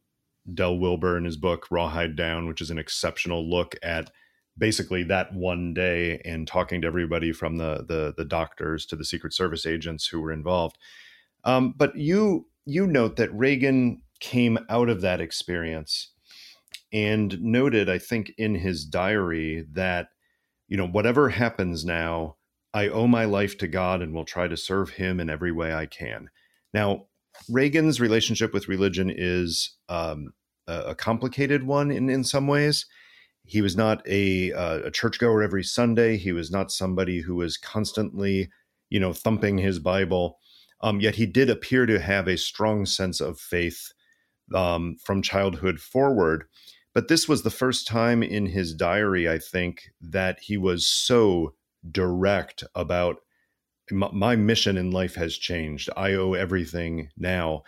Del Wilber in his book Rawhide Down, which is an exceptional look at basically that one day and talking to everybody from the the, the doctors to the Secret Service agents who were involved. Um, but you you note that Reagan came out of that experience and noted, I think, in his diary that, you know, whatever happens now, I owe my life to God and will try to serve him in every way I can. Now, Reagan's relationship with religion is um, a complicated one in, in some ways. He was not a, uh, a churchgoer every Sunday. He was not somebody who was constantly, you know, thumping his Bible. Um, yet he did appear to have a strong sense of faith um, from childhood forward. But this was the first time in his diary, I think, that he was so direct about my mission in life has changed. I owe everything now.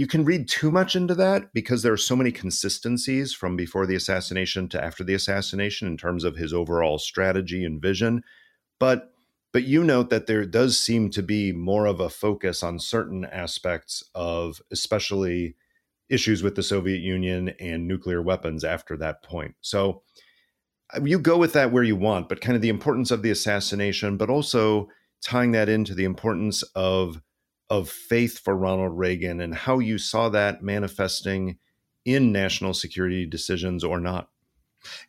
You can read too much into that because there are so many consistencies from before the assassination to after the assassination in terms of his overall strategy and vision. But but you note that there does seem to be more of a focus on certain aspects of especially issues with the Soviet Union and nuclear weapons after that point. So uh, you go with that where you want, but kind of the importance of the assassination, but also tying that into the importance of of faith for Ronald Reagan and how you saw that manifesting in national security decisions or not.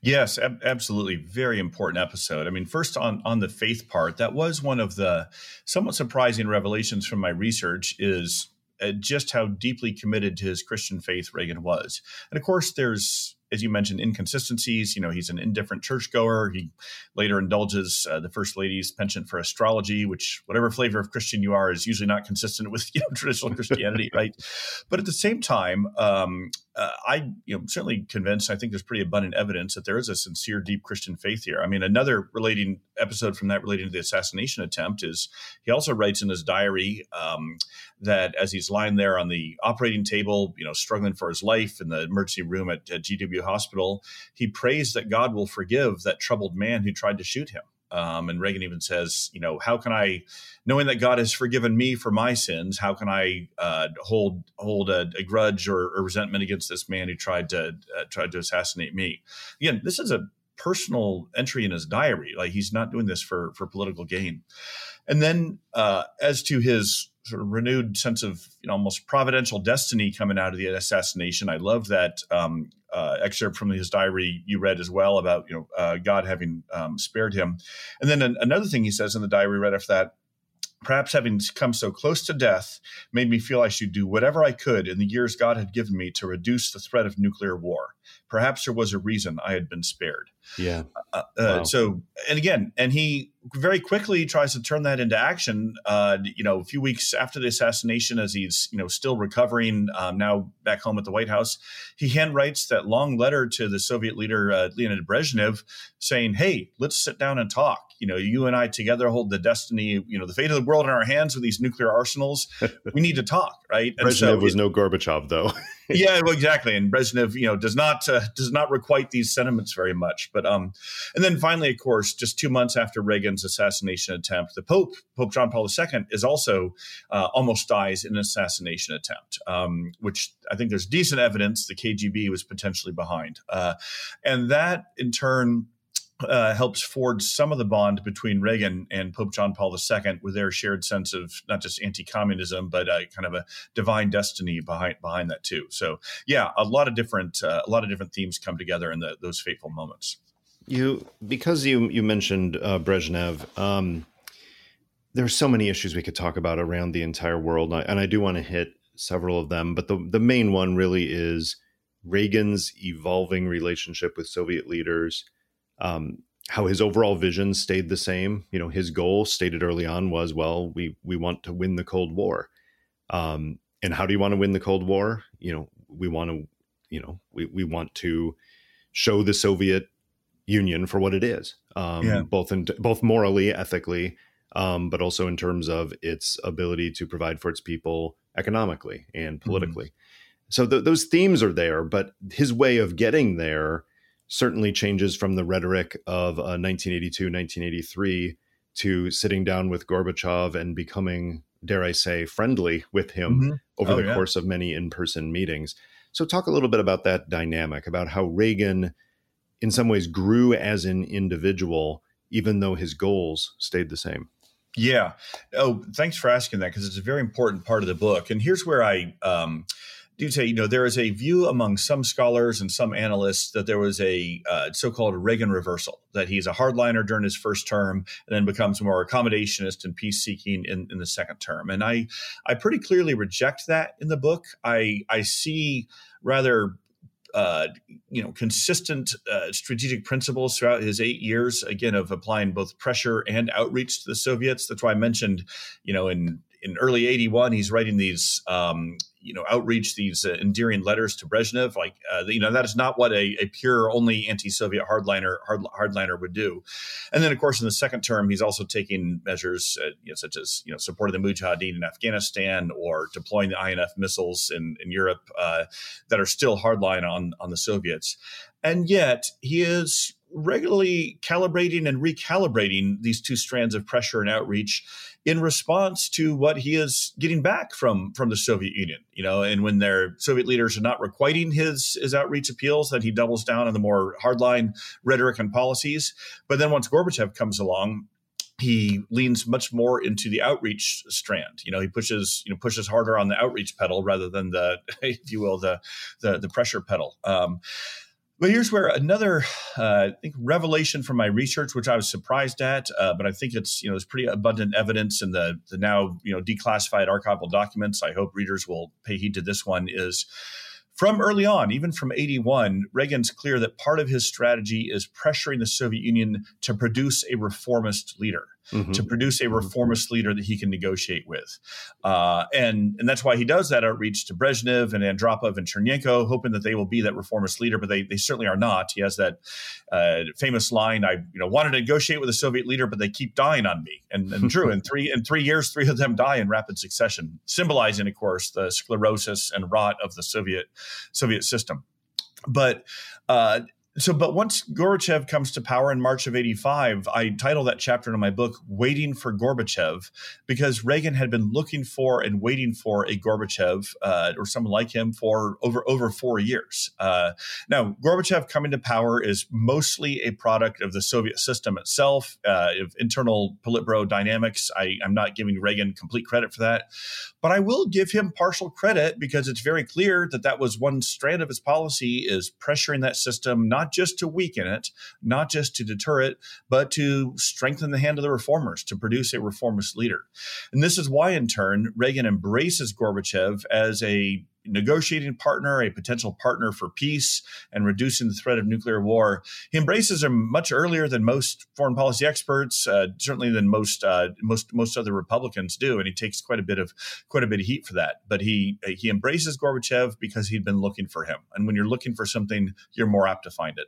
Yes, ab- absolutely. Very important episode. I mean, first on on the faith part, that was one of the somewhat surprising revelations from my research is uh, just how deeply committed to his Christian faith Reagan was. And of course, there's as you mentioned, inconsistencies. You know, he's an indifferent churchgoer. He later indulges uh, the first lady's penchant for astrology, which, whatever flavor of Christian you are, is usually not consistent with you know traditional Christianity, right? But at the same time, um, uh, I you know certainly convinced. I think there's pretty abundant evidence that there is a sincere, deep Christian faith here. I mean, another relating episode from that relating to the assassination attempt is he also writes in his diary um, that as he's lying there on the operating table, you know, struggling for his life in the emergency room at, at GW Hospital, he prays that God will forgive that troubled man who tried to shoot him. Um, and Reagan even says, you know, how can I, knowing that God has forgiven me for my sins, how can I uh, hold hold a, a grudge or, or, resentment against this man who tried to uh, tried to assassinate me? Again, this is a personal entry in his diary. Like he's not doing this for for political gain. And then uh, as to his sort of renewed sense of you know almost providential destiny coming out of the assassination, I love that um, uh, excerpt from his diary you read as well about you know uh, God having um, spared him. And then an, another thing he says in the diary right after that Perhaps having come so close to death made me feel I should do whatever I could in the years God had given me to reduce the threat of nuclear war. Perhaps there was a reason I had been spared. Yeah. Uh, uh, wow. So, and again, and he very quickly tries to turn that into action. Uh, you know, a few weeks after the assassination, as he's you know still recovering, um, now back home at the White House, he handwrites that long letter to the Soviet leader uh, Leonid Brezhnev, saying, "Hey, let's sit down and talk." you know, you and I together hold the destiny, you know, the fate of the world in our hands with these nuclear arsenals. we need to talk, right? And Brezhnev so was it, no Gorbachev, though. yeah, well, exactly. And Brezhnev, you know, does not uh, does not requite these sentiments very much. But um, and then finally, of course, just two months after Reagan's assassination attempt, the Pope, Pope John Paul II, is also uh, almost dies in an assassination attempt, um, which I think there's decent evidence the KGB was potentially behind, uh, and that in turn uh, helps forge some of the bond between Reagan and Pope John Paul II, with their shared sense of not just anti-communism, but uh, kind of a divine destiny behind behind that too. So, yeah, a lot of different uh, a lot of different themes come together in the, those fateful moments. You because you you mentioned uh, Brezhnev. Um, there's so many issues we could talk about around the entire world, and I, and I do want to hit several of them. But the the main one really is Reagan's evolving relationship with Soviet leaders um, how his overall vision stayed the same. You know, his goal stated early on was, well, we we want to win the Cold War. Um, and how do you want to win the Cold War? You know, we want to, you know, we we want to show the Soviet Union for what it is, um, yeah. both in both morally, ethically, um, but also in terms of its ability to provide for its people economically and mm-hmm. politically. Mm-hmm. So th- those themes are there, but his way of getting there certainly changes from the rhetoric of uh, 1982, 1983 to sitting down with Gorbachev and becoming, dare I say, friendly with him mm-hmm. over oh, the yeah. course of many in person meetings. So, talk a little bit about that dynamic, about how Reagan, in some ways, grew as an individual, even though his goals stayed the same. Yeah. Oh, thanks for asking that because it's a very important part of the book. And here's where I um, do say, you know, there is a view among some scholars and some analysts that there was a uh, so-called Reagan reversal, that he's a hardliner during his first term and then becomes more accommodationist and peace-seeking in, in the second term. And I, I pretty clearly reject that in the book. I, I see rather uh, you know consistent uh, strategic principles throughout his eight years again of applying both pressure and outreach to the soviets that's why i mentioned you know in in early 81 he's writing these um, you know outreach these uh, endearing letters to Brezhnev. Like uh, you know that is not what a, a pure only anti-Soviet hardliner hard, hardliner would do. And then of course in the second term he's also taking measures uh, you know, such as you know supporting the Mujahideen in Afghanistan or deploying the INF missiles in in Europe uh, that are still hardline on on the Soviets. And yet he is regularly calibrating and recalibrating these two strands of pressure and outreach in response to what he is getting back from from the Soviet Union. You know, and when their Soviet leaders are not requiting his his outreach appeals, that he doubles down on the more hardline rhetoric and policies. But then once Gorbachev comes along, he leans much more into the outreach strand. You know, he pushes you know pushes harder on the outreach pedal rather than the, if you will, the the, the pressure pedal. Um, but here's where another, uh, I think, revelation from my research, which I was surprised at, uh, but I think it's you know there's pretty abundant evidence in the the now you know declassified archival documents. I hope readers will pay heed to this one. Is from early on, even from 81, Reagan's clear that part of his strategy is pressuring the Soviet Union to produce a reformist leader mm-hmm. to produce a mm-hmm. reformist leader that he can negotiate with. Uh, and, and that's why he does that outreach to Brezhnev and Andropov and Chernenko, hoping that they will be that reformist leader, but they, they certainly are not. He has that uh, famous line, I you know wanted to negotiate with a Soviet leader, but they keep dying on me. And, and true, in three in three years, three of them die in rapid succession, symbolizing, of course, the sclerosis and rot of the Soviet Soviet system. But uh, so but once gorbachev comes to power in march of 85 i title that chapter in my book waiting for gorbachev because reagan had been looking for and waiting for a gorbachev uh, or someone like him for over over four years. Uh, now gorbachev coming to power is mostly a product of the soviet system itself uh, of internal politburo dynamics. I, i'm not giving reagan complete credit for that but i will give him partial credit because it's very clear that that was one strand of his policy is pressuring that system not just to weaken it, not just to deter it, but to strengthen the hand of the reformers, to produce a reformist leader. And this is why, in turn, Reagan embraces Gorbachev as a negotiating partner, a potential partner for peace and reducing the threat of nuclear war. He embraces him much earlier than most foreign policy experts, uh, certainly than most uh, most most other Republicans do, and he takes quite a bit of quite a bit of heat for that. But he he embraces Gorbachev because he'd been looking for him, and when you're looking for something, you're more apt to find it.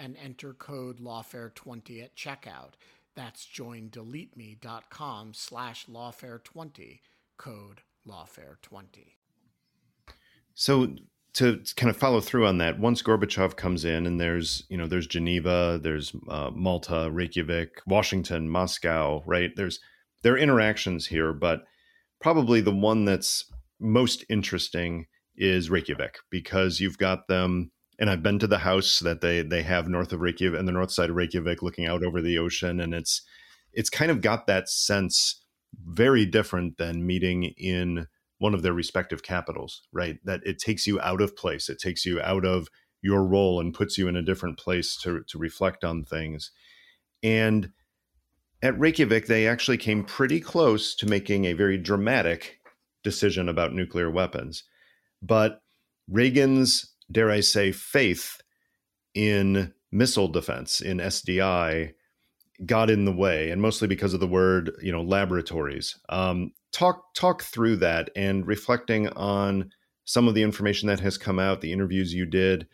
and enter code lawfare20 at checkout. That's joindeleteme.com slash lawfare20, code lawfare20. So to kind of follow through on that, once Gorbachev comes in, and there's you know there's Geneva, there's uh, Malta, Reykjavik, Washington, Moscow, right? There's there are interactions here, but probably the one that's most interesting is Reykjavik because you've got them and I've been to the house that they they have north of Reykjavik and the north side of Reykjavik, looking out over the ocean, and it's it's kind of got that sense very different than meeting in one of their respective capitals, right? That it takes you out of place, it takes you out of your role and puts you in a different place to to reflect on things. And at Reykjavik, they actually came pretty close to making a very dramatic decision about nuclear weapons. But Reagan's dare I say, faith in missile defense, in SDI, got in the way, and mostly because of the word, you know, laboratories. Um, talk talk through that and reflecting on some of the information that has come out, the interviews you did.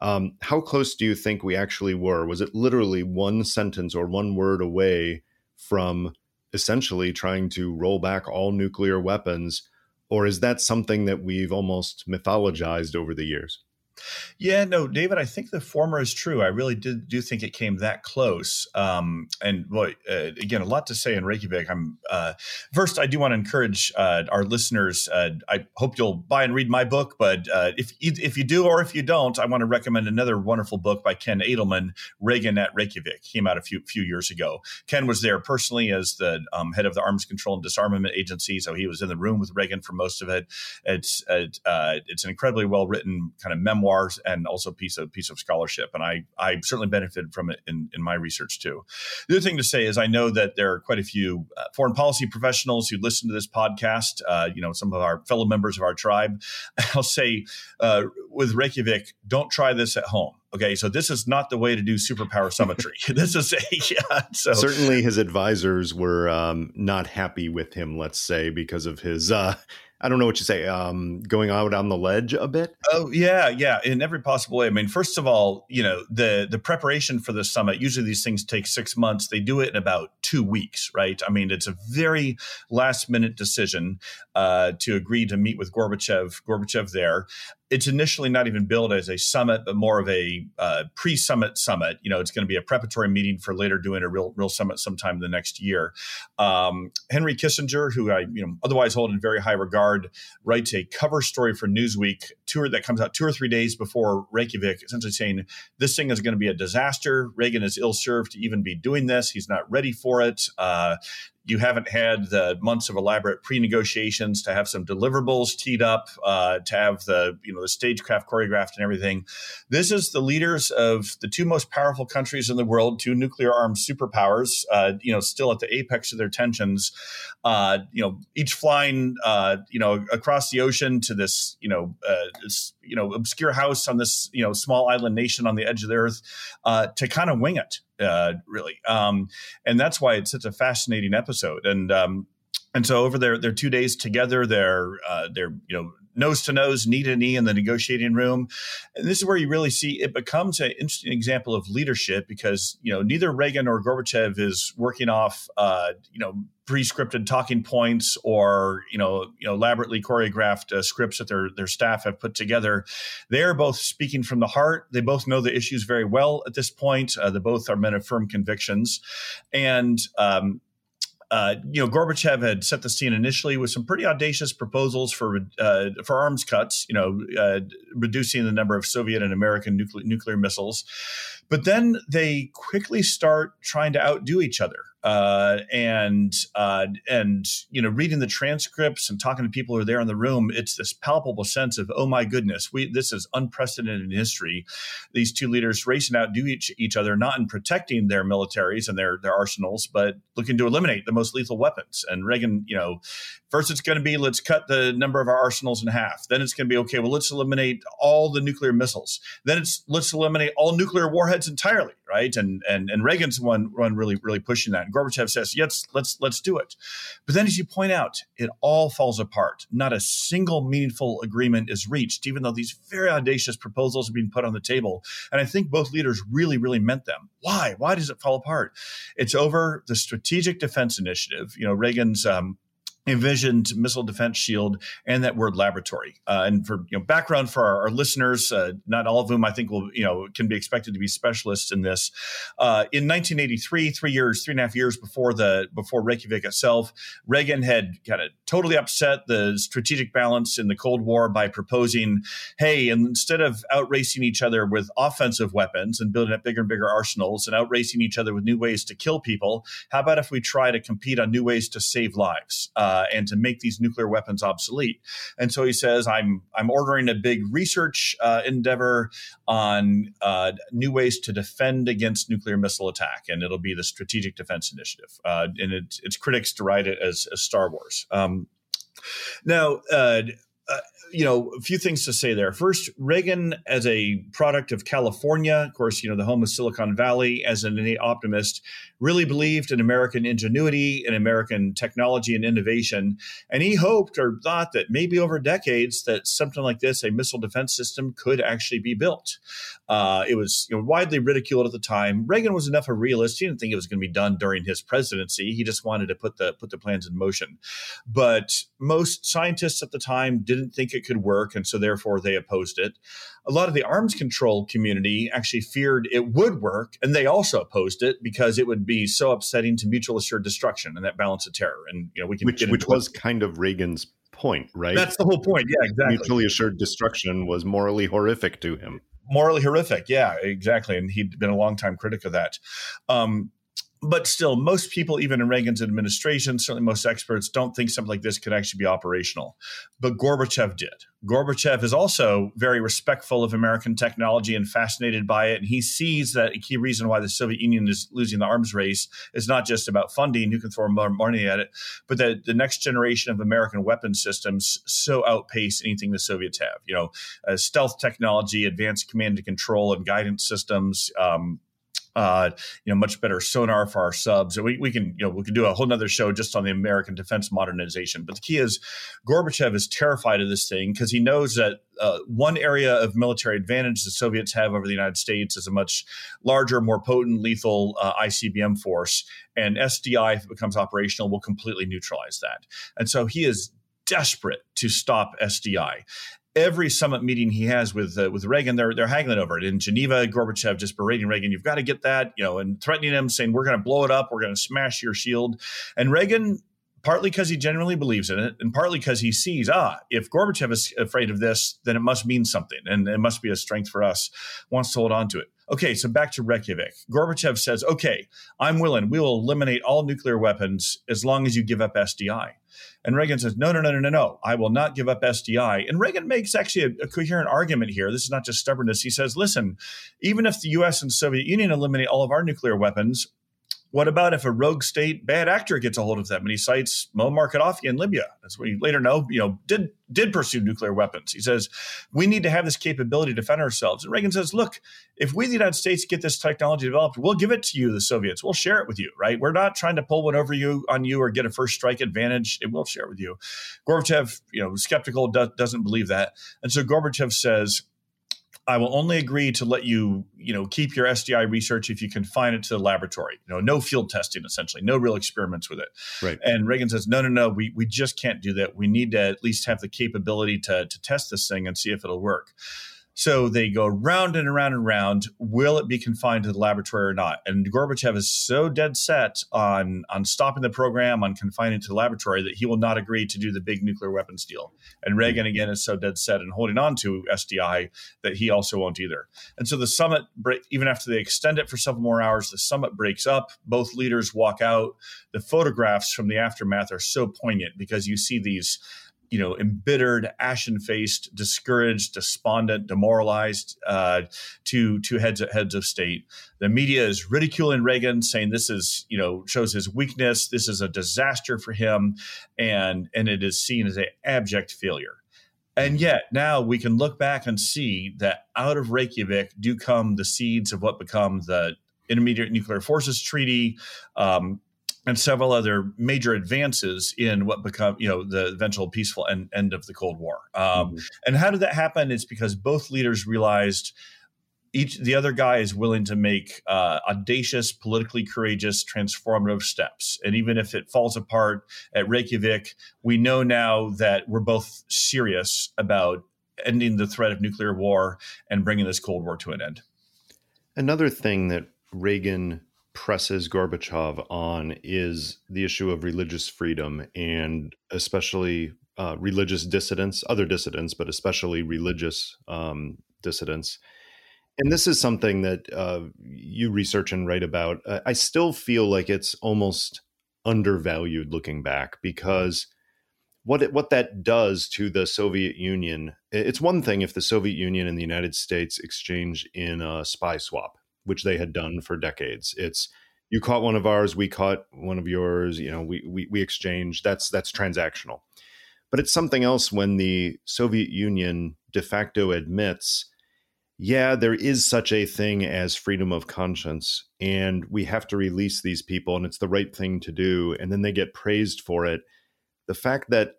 Um, how close do you think we actually were? Was it literally one sentence or one word away from essentially trying to roll back all nuclear weapons? Or is that something that we've almost mythologized over the years? Yeah, no, David, I think the former is true. I really did, do think it came that close. Um, and boy, uh, again, a lot to say in Reykjavik. I'm uh, first, I do want to encourage uh, our listeners. Uh, I hope you'll buy and read my book, but uh, if if you do or if you don't, I want to recommend another wonderful book by Ken Adelman, Reagan at Reykjavik. Came out a few few years ago. Ken was there personally as the um, head of the Arms Control and Disarmament Agency, so he was in the room with Reagan for most of it. It's uh, it's an incredibly well written kind of memoirs and also piece of piece of scholarship. And I I certainly benefited from it in, in my research too. The other thing to say is I know that there are quite a few uh, foreign policy professionals who listen to this podcast. Uh, you know, some of our fellow members of our tribe. I'll say uh, with Reykjavik, don't try this at home. Okay, so this is not the way to do superpower summitry. this is a yeah, so certainly his advisors were um, not happy with him. Let's say because of his uh, I don't know what you say, um, going out on the ledge a bit. Oh yeah, yeah, in every possible way. I mean, first of all, you know the the preparation for the summit. Usually these things take six months. They do it in about two weeks, right? I mean, it's a very last minute decision uh, to agree to meet with Gorbachev. Gorbachev there it's initially not even billed as a summit, but more of a uh, pre-summit summit. You know, it's going to be a preparatory meeting for later doing a real real summit sometime in the next year. Um, Henry Kissinger, who I you know otherwise hold in very high regard, writes a cover story for Newsweek tour that comes out two or three days before Reykjavik, essentially saying this thing is going to be a disaster. Reagan is ill served to even be doing this. He's not ready for it. Uh, you haven't had the months of elaborate pre-negotiations to have some deliverables teed up, uh, to have the you know the stagecraft choreographed and everything. This is the leaders of the two most powerful countries in the world, two nuclear armed superpowers, uh, you know, still at the apex of their tensions. Uh, you know, each flying uh, you know across the ocean to this you know uh, this you know obscure house on this you know small island nation on the edge of the earth uh, to kind of wing it uh, really. Um, and that's why it's such a fascinating episode. And um, and so over their their two days together, they're uh, they're you know nose to nose, knee to knee in the negotiating room. And this is where you really see it becomes an interesting example of leadership because you know neither Reagan or Gorbachev is working off uh, you know pre-scripted talking points or you know you know elaborately choreographed uh, scripts that their their staff have put together. They are both speaking from the heart. They both know the issues very well at this point. Uh, they both are men of firm convictions, and um, uh, you know, Gorbachev had set the scene initially with some pretty audacious proposals for uh, for arms cuts. You know, uh, reducing the number of Soviet and American nuclear nuclear missiles, but then they quickly start trying to outdo each other uh, and uh, and you know reading the transcripts and talking to people who are there in the room, it's this palpable sense of oh my goodness, we this is unprecedented in history. These two leaders racing out do each each other, not in protecting their militaries and their their arsenals, but looking to eliminate the most lethal weapons. And Reagan, you know, first it's going to be let's cut the number of our arsenals in half. Then it's going to be okay, well let's eliminate all the nuclear missiles. Then it's let's eliminate all nuclear warheads entirely, right? And and and Reagan's one one really really pushing that. And Gorbachev says, "Yes, let's let's do it." But then, as you point out, it all falls apart. Not a single meaningful agreement is reached, even though these very audacious proposals are being put on the table. And I think both leaders really, really meant them. Why? Why does it fall apart? It's over the Strategic Defense Initiative. You know, Reagan's um, envisioned missile defense shield and that word laboratory. Uh, and for you know, background for our, our listeners, uh, not all of whom I think will you know can be expected to be specialists in this. Uh, in 1983, three years, three and a half years before the before Reykjavik itself, Reagan had kind of totally upset the strategic balance in the Cold War by proposing, hey, instead of outracing each other with offensive weapons and building up bigger and bigger arsenals and outracing each other with new ways to kill people, how about if we try to compete on new ways to save lives? Uh, uh, and to make these nuclear weapons obsolete. And so he says, "I'm I'm ordering a big research uh, endeavor on uh, new ways to defend against nuclear missile attack, and it'll be the Strategic Defense Initiative." Uh, and it, its critics deride it as, as Star Wars. Um, now, uh, you know, a few things to say there. First, Reagan, as a product of California, of course, you know, the home of Silicon Valley, as an innate optimist, really believed in American ingenuity and American technology and innovation. And he hoped or thought that maybe over decades that something like this, a missile defense system, could actually be built. Uh, it was you know, widely ridiculed at the time. Reagan was enough a realist; he didn't think it was going to be done during his presidency. He just wanted to put the put the plans in motion. But most scientists at the time didn't think it it could work, and so therefore they opposed it. A lot of the arms control community actually feared it would work, and they also opposed it because it would be so upsetting to mutual assured destruction and that balance of terror. And you know, we can which which was kind of Reagan's point, right? That's the whole point. Yeah, exactly. Mutually assured destruction was morally horrific to him morally horrific. Yeah, exactly. And he'd been a long time critic of that. Um, but still, most people, even in Reagan's administration, certainly most experts, don't think something like this could actually be operational. But Gorbachev did. Gorbachev is also very respectful of American technology and fascinated by it. And he sees that a key reason why the Soviet Union is losing the arms race is not just about funding, who can throw more money at it, but that the next generation of American weapon systems so outpace anything the Soviets have. You know, uh, stealth technology, advanced command and control and guidance systems. Um, uh, you know, much better sonar for our subs. We, we can, you know, we can do a whole nother show just on the American defense modernization. But the key is Gorbachev is terrified of this thing because he knows that uh, one area of military advantage the Soviets have over the United States is a much larger, more potent, lethal uh, ICBM force. And SDI, if it becomes operational, will completely neutralize that. And so he is desperate to stop SDI every summit meeting he has with uh, with Reagan, they're they're haggling over it. In Geneva, Gorbachev just berating Reagan, "You've got to get that," you know, and threatening him, saying, "We're going to blow it up. We're going to smash your shield." And Reagan. Partly because he genuinely believes in it, and partly because he sees, ah, if Gorbachev is afraid of this, then it must mean something, and it must be a strength for us. Wants to hold on to it. Okay, so back to Reykjavik. Gorbachev says, okay, I'm willing. We will eliminate all nuclear weapons as long as you give up SDI. And Reagan says, no, no, no, no, no, no. I will not give up SDI. And Reagan makes actually a, a, coherent argument here. This is not just stubbornness. He says, listen, even if the US and Soviet Union eliminate all of our nuclear weapons, what about if a rogue state bad actor gets a hold of them? And he cites Muammar Gaddafi in Libya. That's we later know, you know, did did pursue nuclear weapons. He says, we need to have this capability to defend ourselves. And Reagan says, look, if we, the United States, get this technology developed, we'll give it to you, the Soviets. We'll share it with you, right? We're not trying to pull one over you on you or get a first strike advantage. It will share it with you. Gorbachev, you know, skeptical, do- doesn't believe that. And so Gorbachev says, I will only agree to let you, you know, keep your SDI research if you can confine it to the laboratory. You know, no field testing, essentially, no real experiments with it. Right. And Reagan says, no, no, no, we we just can't do that. We need to at least have the capability to to test this thing and see if it'll work. So they go round and around and round. Will it be confined to the laboratory or not? And Gorbachev is so dead set on on stopping the program, on confining it to the laboratory, that he will not agree to do the big nuclear weapons deal. And Reagan mm-hmm. again is so dead set and holding on to SDI that he also won't either. And so the summit break, even after they extend it for several more hours, the summit breaks up. Both leaders walk out. The photographs from the aftermath are so poignant because you see these you know, embittered, ashen-faced, discouraged, despondent, demoralized uh, to to heads of, heads of state. The media is ridiculing Reagan, saying this is you know shows his weakness. This is a disaster for him, and and it is seen as an abject failure. And yet now we can look back and see that out of Reykjavik do come the seeds of what become the Intermediate Nuclear Forces Treaty, um, and several other major advances in what become you know the eventual peaceful end, end of the cold war. Um, mm-hmm. and how did that happen? It's because both leaders realized each the other guy is willing to make uh, audacious politically courageous transformative steps. And even if it falls apart at reykjavik we know now that we're both serious about ending the threat of nuclear war and bringing this cold war to an end. Another thing that reagan presses Gorbachev on is the issue of religious freedom and especially uh, religious dissidents, other dissidents, but especially religious um, dissidents. And this is something that uh, you research and write about. I still feel like it's almost undervalued looking back because what it, what that does to the Soviet Union. It's one thing if the Soviet Union and the United States exchange in a spy swap, which they had done for decades. It's you caught one of ours, we caught one of yours. You know, we we, we exchange. That's that's transactional. But it's something else when the Soviet Union de facto admits, yeah, there is such a thing as freedom of conscience, and we have to release these people, and it's the right thing to do, and then they get praised for it. The fact that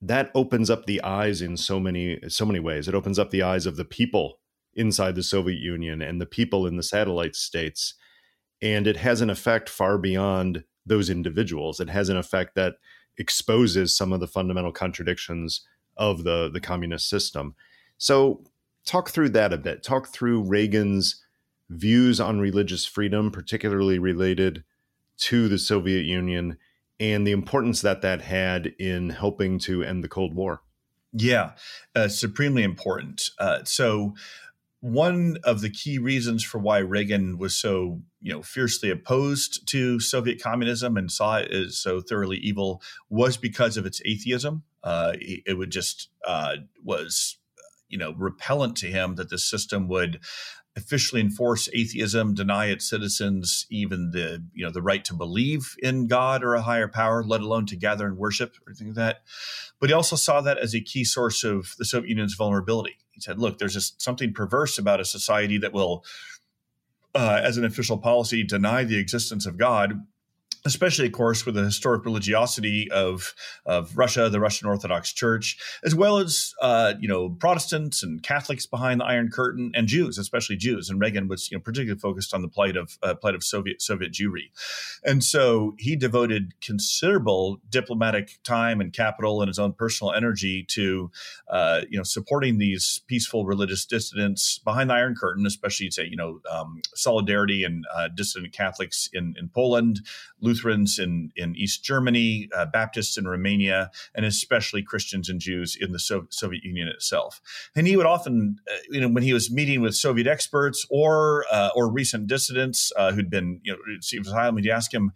that opens up the eyes in so many so many ways. It opens up the eyes of the people inside the Soviet Union and the people in the satellite states. And it has an effect far beyond those individuals. It has an effect that exposes some of the fundamental contradictions of the the communist system. So talk through that a bit. Talk through Reagan's views on religious freedom, particularly related to the Soviet Union, and the importance that that had in helping to end the Cold War. Yeah, uh, supremely important. Uh, so, one of the key reasons for why Reagan was so, you know, fiercely opposed to Soviet communism and saw it as so thoroughly evil was because of its atheism. Uh, it, would just uh, was, you know, repellent to him that the system would officially enforce atheism, deny its citizens even the you know the right to believe in God or a higher power, let alone to gather and worship or anything like that. But he also saw that as a key source of the Soviet Union's vulnerability. He said, "Look, there's just something perverse about a society that will." Uh, as an official policy, deny the existence of God especially, of course, with the historic religiosity of of Russia, the Russian Orthodox Church, as well as uh, you know Protestants and Catholics behind the Iron Curtain, and Jews, especially Jews. And Reagan was you know particularly focused on the plight of uh, plight of Soviet Soviet Jewry, and so he devoted considerable diplomatic time and capital and his own personal energy to uh, you know supporting these peaceful religious dissidents behind the Iron Curtain, especially say you know um, solidarity and uh, dissident Catholics in in Poland. Lutherans in, in East Germany, uh, Baptists in Romania, and especially Christians and Jews in the so- Soviet Union itself. And he would often, uh, you know, when he was meeting with Soviet experts or uh, or recent dissidents uh, who'd been, you know, received asylum, he'd ask him,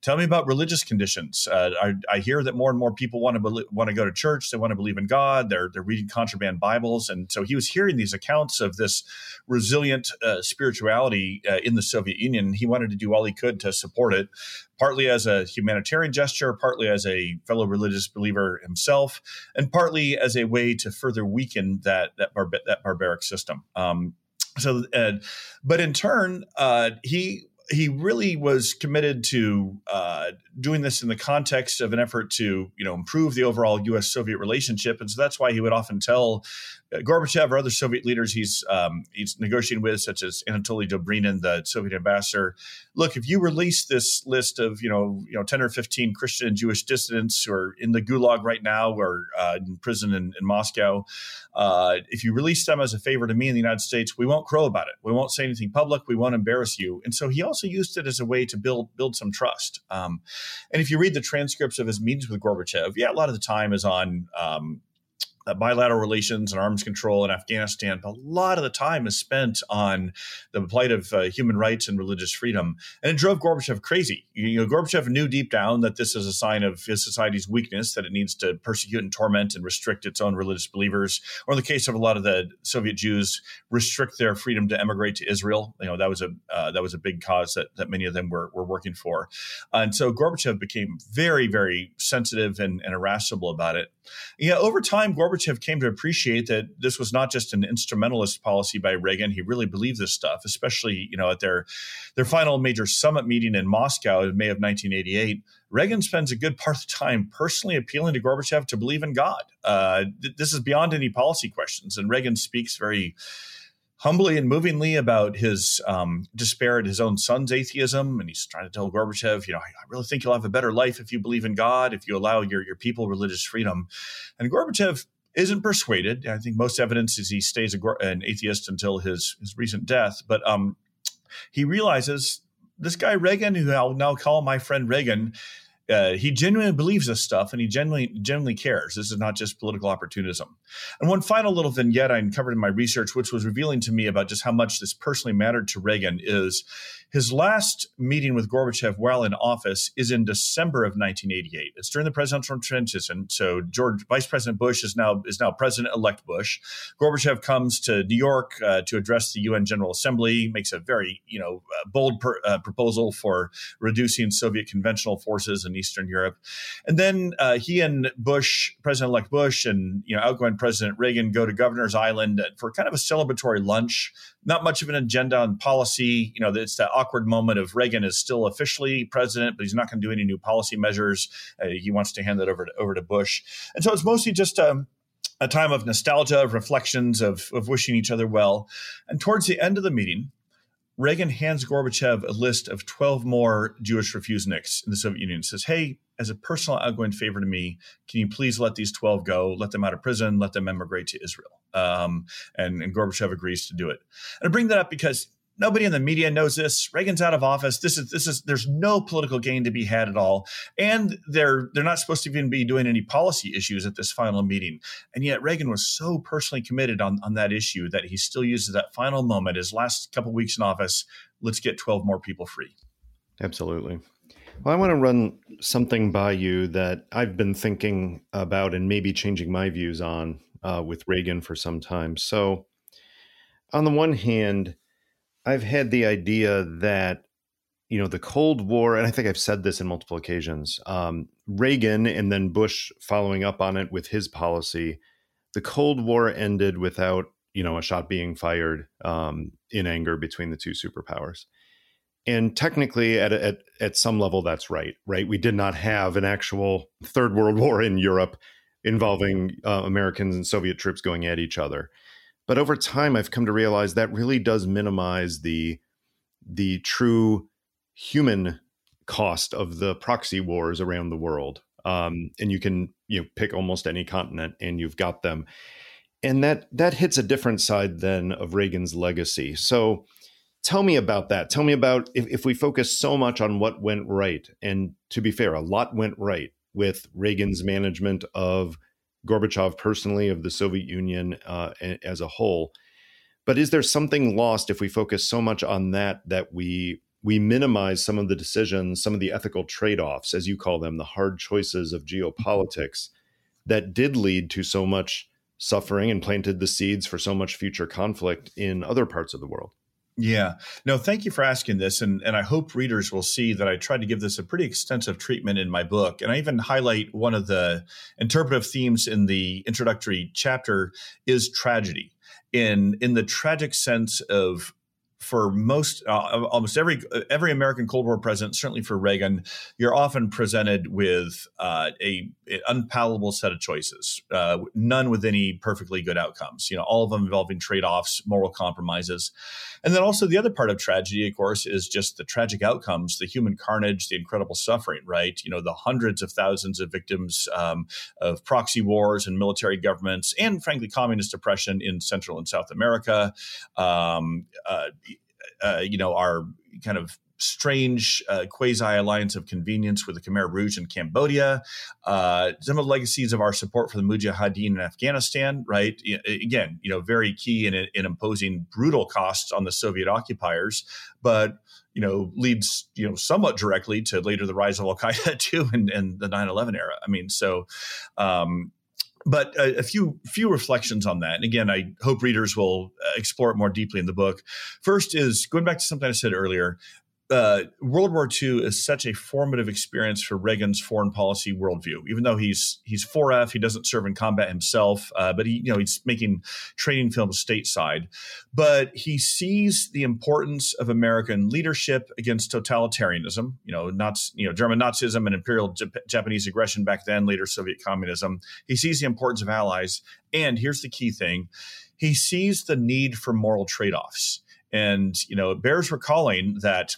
Tell me about religious conditions. Uh, I, I, hear that more and more people want to be, want to go to church. They want to believe in God. They're they're reading contraband Bibles, and so he was hearing these accounts of this resilient uh, spirituality uh, in the Soviet Union. He wanted to do all he could to support it, partly as a humanitarian gesture, partly as a fellow religious believer himself, and partly as a way to further weaken that that, that barbaric system. Um, so, uh, but in turn, uh, he he really was committed to uh, doing this in the context of an effort to, you know, improve the overall U.S.-Soviet relationship, and so that's why he would often tell Gorbachev or other Soviet leaders he's um, he's negotiating with, such as Anatoly Dobrynin, the Soviet ambassador. Look, if you release this list of you know you know ten or fifteen Christian and Jewish dissidents who are in the Gulag right now or uh, in prison in, in Moscow, uh, if you release them as a favor to me in the United States, we won't crow about it. We won't say anything public. We won't embarrass you. And so he also used it as a way to build build some trust. Um, and if you read the transcripts of his meetings with Gorbachev, yeah, a lot of the time is on um, uh, bilateral relations and arms control in Afghanistan, but a lot of the time is spent on the plight of uh, human rights and religious freedom. And it drove Gorbachev crazy. You know, Gorbachev knew deep down that this is a sign of his society's weakness, that it needs to persecute and torment and restrict its own religious believers. Or in the case of a lot of the Soviet Jews, restrict their freedom to emigrate to Israel. You know, that was a uh, that was a big cause that, that many of them were, were working for. And so Gorbachev became very, very sensitive and, and irascible about it. Yeah, over time, Gorbachev came to appreciate that this was not just an instrumentalist policy by Reagan. He really believed this stuff, especially you know at their their final major summit meeting in Moscow in May of 1988. Reagan spends a good part of the time personally appealing to Gorbachev to believe in God. Uh, th- this is beyond any policy questions, and Reagan speaks very humbly and movingly about his um, despair at his own son's atheism. And he's trying to tell Gorbachev, you know, I really think you'll have a better life if you believe in God, if you allow your, your people religious freedom. And Gorbachev isn't persuaded. I think most evidence is he stays a, an atheist until his, his recent death. But um, he realizes this guy Reagan, who I'll now call my friend Reagan, uh, he genuinely believes this stuff and he genuinely genuinely cares. This is not just political opportunism. And one final little vignette I uncovered in my research, which was revealing to me about just how much this personally mattered to Reagan, is his last meeting with Gorbachev while in office is in December of 1988. It's during the presidential transition. So George Vice President Bush is now is now President elect Bush. Gorbachev comes to New York uh, to address the UN General Assembly, makes a very you know uh, bold per, uh, proposal for reducing Soviet conventional forces in Eastern Europe, and then uh, he and Bush, President elect Bush, and you know outgoing President Reagan go to Governor's Island for kind of a celebratory lunch not much of an agenda on policy. You know, it's that awkward moment of Reagan is still officially president, but he's not going to do any new policy measures. Uh, he wants to hand that over to, over to Bush. And so it's mostly just a, um, a time of nostalgia, of reflections, of, of wishing each other well. And towards the end of the meeting, Reagan hands Gorbachev a list of 12 more Jewish refuseniks in the Soviet Union says, Hey, as a personal outgoing favor to me, can you please let these 12 go, let them out of prison, let them emigrate to Israel? Um, and, and Gorbachev agrees to do it. And I bring that up because Nobody in the media knows this. Reagan's out of office. This is this is there's no political gain to be had at all, and they're they're not supposed to even be doing any policy issues at this final meeting. And yet Reagan was so personally committed on on that issue that he still uses that final moment, his last couple weeks in office. Let's get 12 more people free. Absolutely. Well, I want to run something by you that I've been thinking about and maybe changing my views on uh, with Reagan for some time. So, on the one hand, I've had the idea that you know the Cold War, and I think I've said this in multiple occasions. Um, Reagan and then Bush following up on it with his policy. The Cold War ended without you know a shot being fired um, in anger between the two superpowers. And technically, at, at at some level, that's right. Right, we did not have an actual third world war in Europe involving uh, Americans and Soviet troops going at each other. But over time, I've come to realize that really does minimize the the true human cost of the proxy wars around the world. Um, and you can you know pick almost any continent, and you've got them. And that that hits a different side then of Reagan's legacy. So tell me about that. Tell me about if, if we focus so much on what went right, and to be fair, a lot went right with Reagan's management of Gorbachev personally, of the Soviet Union uh, as a whole. But is there something lost if we focus so much on that that we we minimize some of the decisions, some of the ethical trade-offs, as you call them, the hard choices of geopolitics that did lead to so much suffering and planted the seeds for so much future conflict in other parts of the world? Yeah. No, thank you for asking this. And, and I hope readers will see that I tried to give this a pretty extensive treatment in my book. And I even highlight one of the interpretive themes in the introductory chapter is tragedy. In, in the tragic sense of for most uh, almost every every American Cold War president, certainly for Reagan, you're often presented with uh, a, an unpalatable set of choices, uh, none with any perfectly good outcomes. You know, all of them involving trade offs, moral compromises, and then also the other part of tragedy, of course, is just the tragic outcomes, the human carnage, the incredible suffering. Right? You know, the hundreds of thousands of victims um, of proxy wars and military governments, and frankly, communist oppression in Central and South America. Um, uh, you know, our kind of strange uh, quasi alliance of convenience with the Khmer Rouge in Cambodia, uh, some of the legacies of our support for the Mujahideen in Afghanistan, right? Again, you know, very key in, in imposing brutal costs on the Soviet occupiers, but you know, leads, you know, somewhat directly to later the rise of Al Qaeda too and, and the 9 11 era. I mean, so, um, but a, a, few few reflections on that. And again, I hope readers will uh, explore it more deeply in the book. First is going back to something I said earlier uh, World War II is such a formative experience for Reagan's foreign policy worldview. Even though he's he's 4F, he doesn't serve in combat himself, uh, but he you know he's making training films stateside. But he sees the importance of American leadership against totalitarianism. You know, not you know German Nazism and imperial Jap- Japanese aggression back then, later Soviet communism. He sees the importance of allies, and here's the key thing: he sees the need for moral trade offs. And you know, it bears recalling that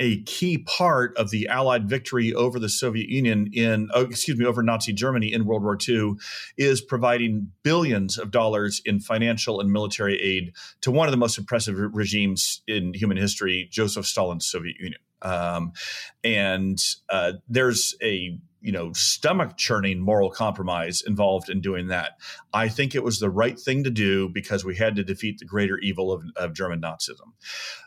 a key part of the Allied victory over the Soviet Union in, oh, excuse me, over Nazi Germany in World War II is providing billions of dollars in financial and military aid to one of the most oppressive regimes in human history, Joseph Stalin's Soviet Union. Um, and uh, there's a you know stomach churning moral compromise involved in doing that. I think it was the right thing to do because we had to defeat the greater evil of, of German Nazism.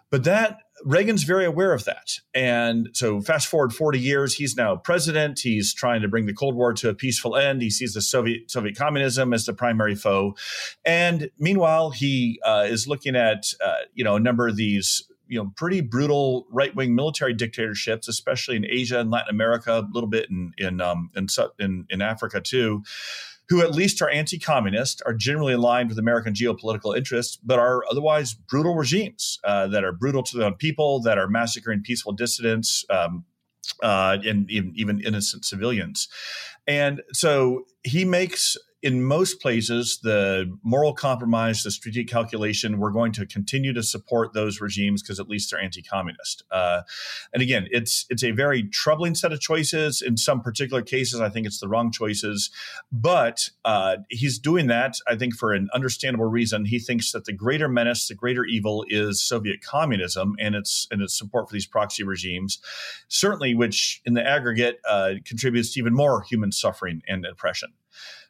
But that Reagan's very aware of that. And so fast forward 40 years, he's now president. He's trying to bring the Cold War to a peaceful end. He sees the Soviet Soviet communism as the primary foe. And meanwhile, he uh, is looking at uh, you know a number of these you know pretty brutal right wing military dictatorships, especially in Asia and Latin America, a little bit in in um, in, in, in Africa too who at least are anti communist, are generally aligned with American geopolitical interests, but are otherwise brutal regimes uh, that are brutal to their own people, that are massacring peaceful dissidents. Um, uh, and even, even innocent civilians. And so he makes in most places, the moral compromise, the strategic calculation, we're going to continue to support those regimes because at least they're anti-communist. Uh, and again, it's it's a very troubling set of choices. In some particular cases, I think it's the wrong choices, but uh, he's doing that, I think, for an understandable reason. He thinks that the greater menace, the greater evil, is Soviet communism and its and its support for these proxy regimes, certainly, which in the aggregate uh, contributes to even more human suffering and oppression.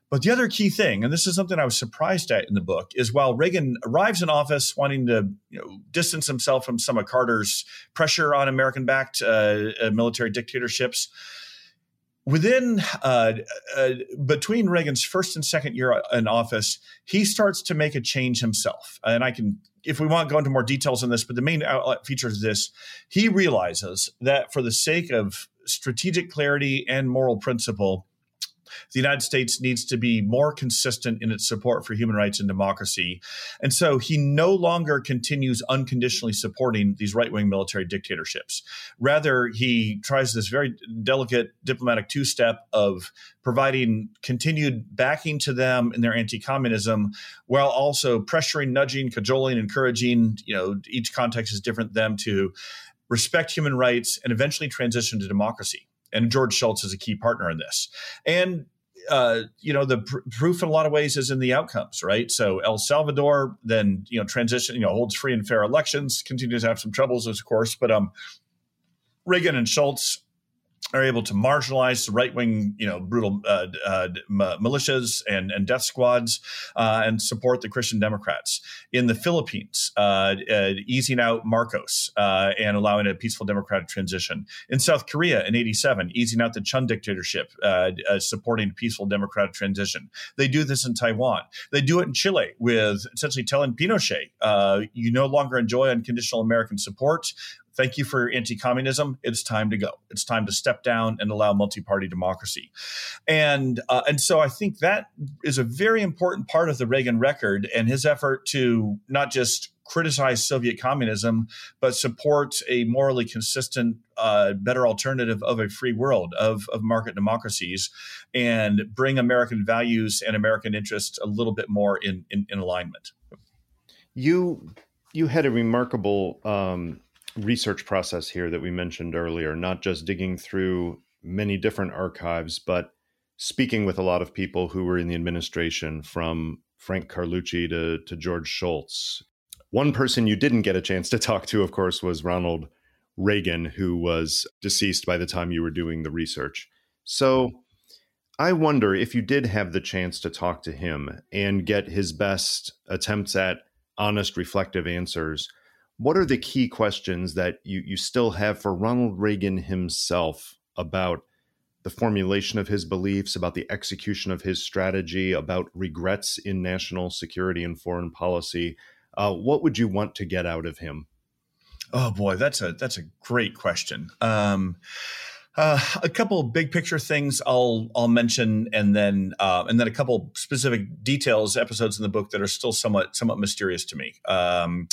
But the other key thing, and this is something I was surprised at in the book, is while Reagan arrives in office wanting to you know, distance himself from some of Carter's pressure on American backed uh, uh, military dictatorships, within uh, uh, between Reagan's first and second year in office, he starts to make a change himself. And I can, if we want, go into more details on this. But the main outlet features this: he realizes that for the sake of strategic clarity and moral principle, the United States needs to be more consistent in its support for human rights and democracy. And so he no longer continues unconditionally supporting these right wing military dictatorships. Rather, he tries this very delicate diplomatic two step of providing continued backing to them in their anti communism while also pressuring, nudging, cajoling, encouraging, you know, each context is different, them to respect human rights and eventually transition to democracy and George Shultz is a key partner in this. And uh, you know the pr- proof in a lot of ways is in the outcomes, right? So El Salvador then you know transition, you know holds free and fair elections, continues to have some troubles, of course, but um, Reagan and Shultz are able to marginalize the right wing, you know, brutal uh, uh, militias and, and death squads uh, and support the Christian Democrats. In the Philippines, uh, uh, easing out Marcos uh, and allowing a peaceful democratic transition. In South Korea in 87, easing out the Chun dictatorship, supporting peaceful democratic transition. They do this in Taiwan. They do it in Chile with essentially telling Pinochet, you no longer enjoy unconditional American support thank you for anti-communism. It's time to go. It's time to step down and allow multi-party democracy. And uh, and so I think that is a very important part of the Reagan record and his effort to not just criticize Soviet communism, but support a morally consistent, uh, better alternative of a free world of, of market democracies, and bring American values and American interests a little bit more in in, in alignment. You you had a remarkable um, research process here that we mentioned earlier, not just digging through many different archives, but speaking with a lot of people who were in the administration from Frank Carlucci to, to George Shultz. One person you didn't get a chance to talk to, of course, was Ronald Reagan, who was deceased by the time you were doing the research. So I wonder if you did have the chance to talk to him and get his best attempts at honest, reflective answers what are the key questions that you, you still have for Ronald Reagan himself about the formulation of his beliefs, about the execution of his strategy, about regrets in national security and foreign policy? Uh, what would you want to get out of him? Oh boy, that's a that's a great question. Um, uh, a couple big picture things I'll I'll mention, and then uh, and then a couple specific details, episodes in the book that are still somewhat somewhat mysterious to me. Um,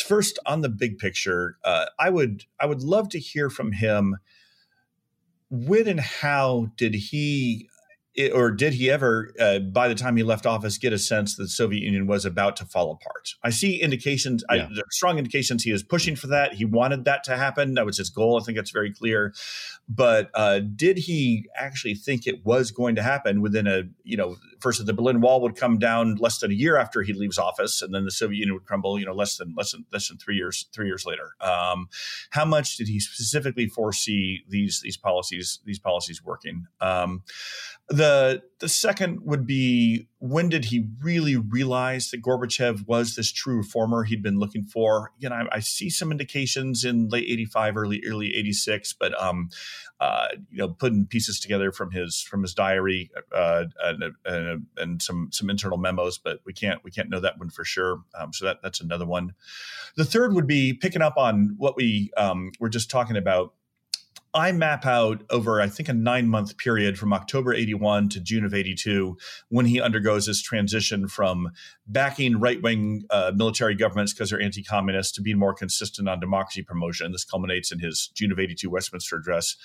first on the big picture, uh, I would I would love to hear from him. When and how did he or did he ever, uh, by the time he left office, get a sense that the Soviet Union was about to fall apart? I see indications, yeah. I, there are strong indications he is pushing for that. He wanted that to happen. That was his goal. I think that's very clear. But uh, did he actually think it was going to happen within a, you know, first the Berlin Wall would come down less than a year after he leaves office, and then the Soviet Union would crumble, you know, less than less than less than three years three years later. Um, how much did he specifically foresee these these policies these policies working? Um, the the second would be when did he really realize that Gorbachev was this true reformer he'd been looking for? Again, I, I see some indications in late '85, early early '86, but um, uh, you know, putting pieces together from his from his diary uh, and, and, some some internal memos, but we can't we can't know that one for sure. Um, so that that's another one. The third would be picking up on what we um, were just talking about I map out over, I think, a nine month period from October 81 to June of 82 when he undergoes this transition from backing right wing uh, military governments because they're anti communist to being more consistent on democracy promotion. This culminates in his June of 82 Westminster address.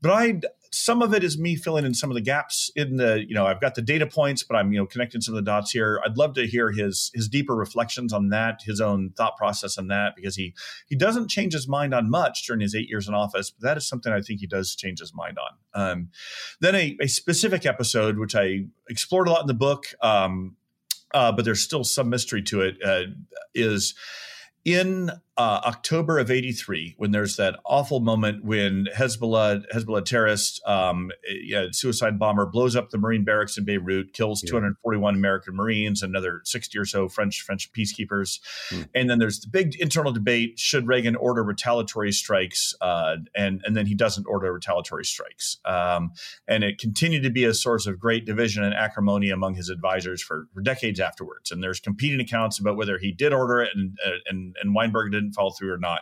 But I some of it is me filling in some of the gaps in the you know i've got the data points but i'm you know connecting some of the dots here i'd love to hear his his deeper reflections on that his own thought process on that because he he doesn't change his mind on much during his eight years in office but that is something i think he does change his mind on um, then a, a, specific episode which i explored a lot in the book um, uh, but there's still some mystery to it. Uh, is in uh, October of '83, when there's that awful moment when Hezbollah Hezbollah terrorist um, yeah, suicide bomber blows up the Marine barracks in Beirut, kills yeah. 241 American Marines, another 60 or so French French peacekeepers, hmm. and then there's the big internal debate: should Reagan order retaliatory strikes? Uh, and and then he doesn't order retaliatory strikes, um, and it continued to be a source of great division and acrimony among his advisors for, for decades afterwards. And there's competing accounts about whether he did order it and uh, and, and Weinberger didn't follow through or not.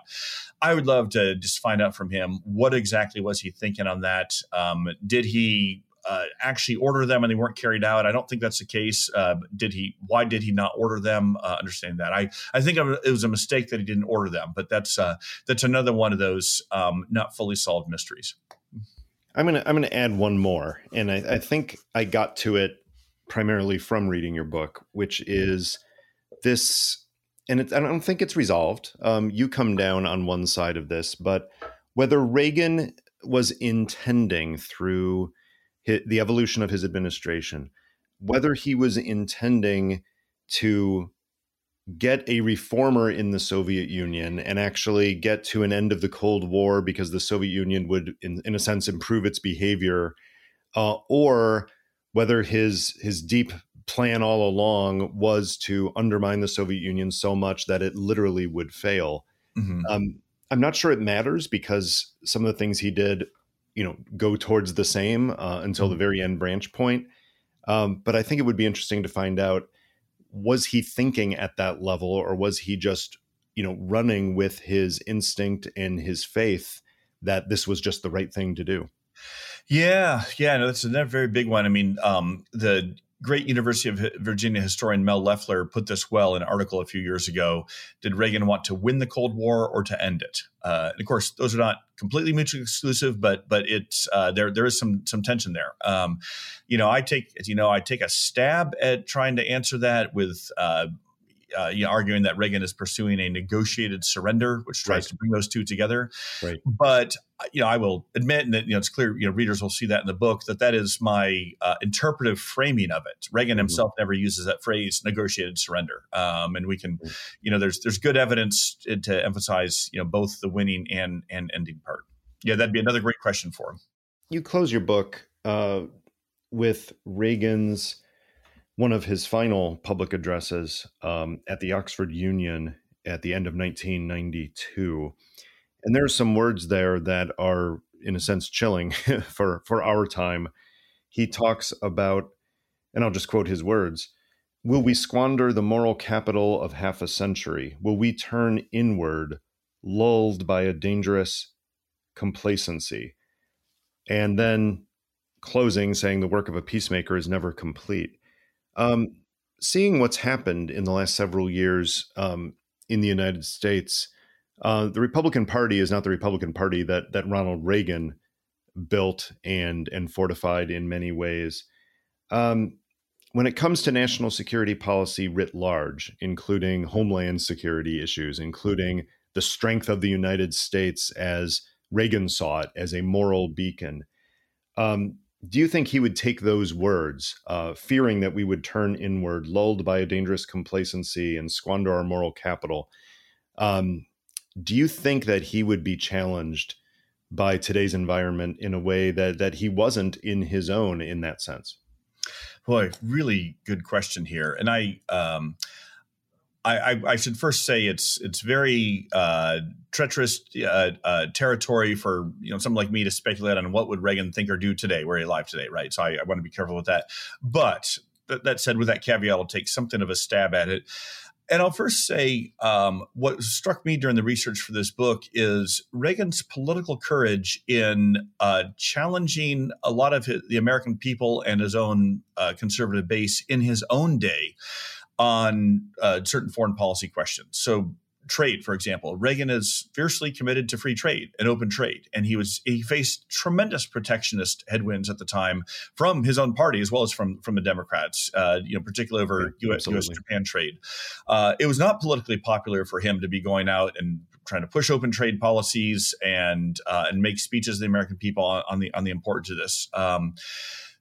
I would love to just find out from him what exactly was he thinking on that. Um, did he uh, actually order them and they weren't carried out. I don't think that's the case. Uh, did he? Why did he not order them? Uh, understand that. I I think it was a mistake that he didn't order them, but that's uh, that's another one of those um, not fully solved mysteries. I'm gonna I'm gonna add one more, and I, I think I got to it primarily from reading your book, which is this and I don't think it's resolved. Um, you come down on one side of this, but whether Reagan was intending through his, the evolution of his administration, whether he was intending to get a reformer in the Soviet Union and actually get to an end of the Cold War because the Soviet Union would, in, in a sense, improve its behavior, uh, or whether his his deep plan all along was to undermine the Soviet Union so much that it literally would fail. Mm-hmm. Um, I'm not sure it matters because some of the things he did, you know, go towards the same uh, until mm-hmm. the very end branch point. Um, but I think it would be interesting to find out was he thinking at that level or was he just, you know, running with his instinct and his faith that this was just the right thing to do? Yeah, yeah, no, that's another very big one. I mean, um, the great University of Virginia historian Mel Leffler put this well in an article a few years ago. Did Reagan want to win the Cold War or to end it? Uh, and of course, those are not completely mutually exclusive, but but it's uh, there there is some some tension there. Um, you know, I take you know, I take a stab at trying to answer that with uh, uh, you know, arguing that Reagan is pursuing a negotiated surrender, which tries right. to bring those two together. Right. But uh, you know, I will admit, and you know, it's clear, you know, readers will see that in the book that that is my uh, interpretive framing of it. Reagan mm-hmm. himself never uses that phrase, negotiated surrender, um, and we can, mm-hmm. you know, there's there's good evidence to emphasize, you know, both the winning and and ending part. Yeah, that'd be another great question for him. You close your book uh, with Reagan's one of his final public addresses um, at the Oxford Union at the end of 1992. And there are some words there that are, in a sense, chilling for, for our time. He talks about, and I'll just quote his words Will we squander the moral capital of half a century? Will we turn inward, lulled by a dangerous complacency? And then closing, saying the work of a peacemaker is never complete. Um, seeing what's happened in the last several years um, in the United States, uh, the Republican Party is not the Republican Party that that Ronald Reagan built and and fortified in many ways. Um, when it comes to national security policy writ large, including homeland security issues, including the strength of the United States as Reagan saw it as a moral beacon, um, do you think he would take those words, uh, fearing that we would turn inward, lulled by a dangerous complacency and squander our moral capital? Um, do you think that he would be challenged by today's environment in a way that that he wasn't in his own in that sense? Boy, really good question here, and I. Um, I, I, should first say it's it's very uh, treacherous uh, uh, territory for you know someone like me to speculate on what would Reagan think or do today, were he alive today, right? So I, I want to be careful with that. But that said, with that caveat, I'll take something of a stab at it. And I'll first say um, what struck me during the research for this book is Reagan's political courage in uh, challenging a lot of his, the American people and his own uh, conservative base in his own day on uh, certain foreign policy questions. So trade, for example, Reagan is fiercely committed to free trade and open trade, and he was he faced tremendous protectionist headwinds at the time from his own party as well as from from the Democrats, uh, you know, particularly over yeah, U.S. US Japan trade. Uh, it was not politically popular for him to be going out and trying to push open trade policies and uh, and make speeches to the American people on, on, the on the importance of this. Um,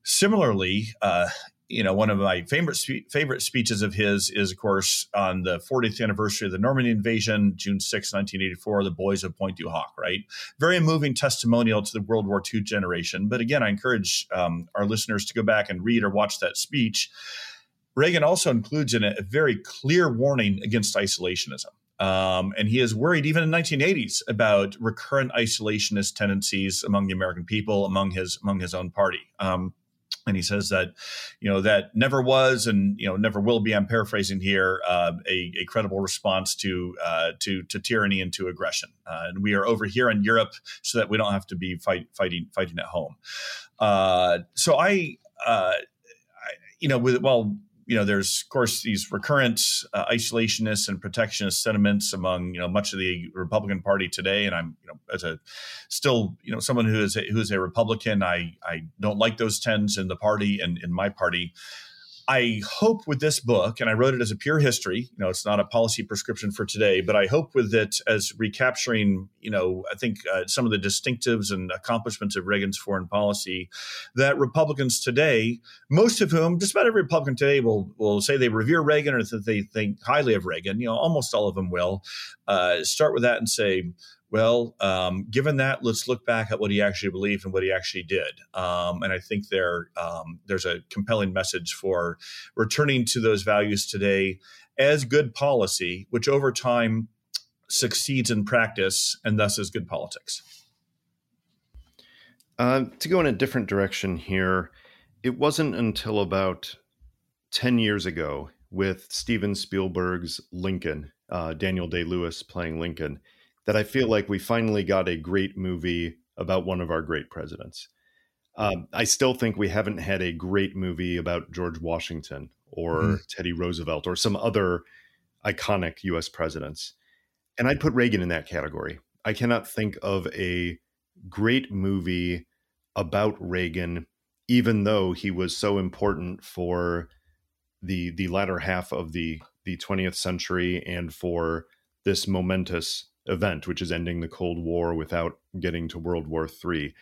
similarly, uh, you know, one of my favorite spe- favorite speeches of his is, of course, on the 40th anniversary of the Normandy invasion, June 6, 1984, the boys of Pointe du Hoc, right? Very moving testimonial to the World War II generation. But again, I encourage um, our listeners to go back and read or watch that speech. Reagan also includes in it a very clear warning against isolationism. Um, and he is worried even in the 1980s about recurrent isolationist tendencies among the American people, among his among his own party. Um, and he says that you know that never was and you know never will be i'm paraphrasing here uh, a, a, credible response to uh, to to tyranny and to aggression. Uh, and we are over here in europe so that we don't have to be fight, fighting fighting at home. Uh, so I, uh, I, you know with well you know, there's of course these recurrent uh, isolationist and protectionist sentiments among you know much of the Republican Party today, and I'm you know as a still you know someone who is a, who is a Republican, I I don't like those trends in the party and in my party. I hope with this book, and I wrote it as a pure history, you know, it's not a policy prescription for today, but I hope with it as recapturing, you know, I think uh, some of the distinctives and accomplishments of Reagan's foreign policy that Republicans today, most of whom, just about every Republican today will, will say they revere Reagan or that they think highly of Reagan, you know, almost all of them will, uh, start with that and say, well, um, given that, let's look back at what he actually believed and what he actually did. Um, and I think there um, there's a compelling message for returning to those values today as good policy, which over time succeeds in practice and thus is good politics. Uh, to go in a different direction here, it wasn't until about 10 years ago with Steven Spielberg's Lincoln, uh, Daniel Day Lewis playing Lincoln that I feel like we finally got a great movie about one of our great presidents. Um, I still think we haven't had a great movie about George Washington or mm-hmm. Teddy Roosevelt or some other iconic US presidents. And I'd put Reagan in that category. I cannot think of a great movie about Reagan, even though he was so important for the the latter half of the the 20th century and for this momentous event, which is ending the Cold War without getting to World War III.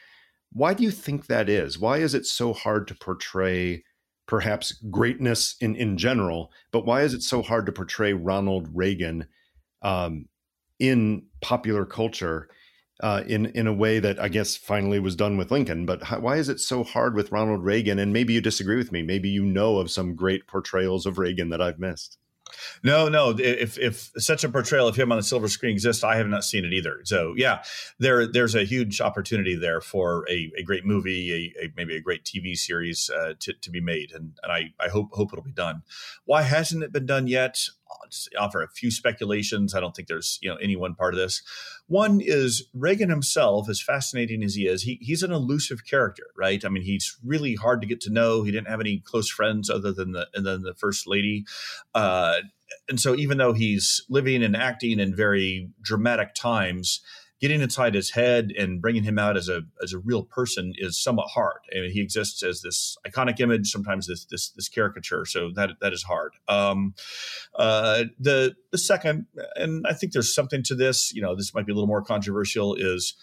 Why do you think that is? Why is it so hard to portray perhaps greatness in, in general, but why is it so hard to portray Ronald Reagan um, in popular culture uh, in, in a way that I guess finally was done with Lincoln? But how, why is it so hard with Ronald Reagan? And maybe you disagree with me. Maybe you know of some great portrayals of Reagan that I've missed. No, no. If if such a portrayal of him on the silver screen exists, I have not seen it either. So yeah, there there's a huge opportunity there for a, a great movie, a, a maybe a great TV series uh, to, to be made, and and I I hope hope it'll be done. Why hasn't it been done yet? Offer a few speculations. I don't think there's you know any one part of this. One is Reagan himself, as fascinating as he is, he, he's an elusive character, right? I mean, he's really hard to get to know. He didn't have any close friends other than the than the first lady. Uh, and so even though he's living and acting in very dramatic times, getting inside his head and bringing him out as a as a real person is somewhat hard. I mean, he exists as this iconic image, sometimes this this, this caricature. So that that is hard. Um, uh, the the second, and I think there's something to this. You know, this might be a little more controversial. Is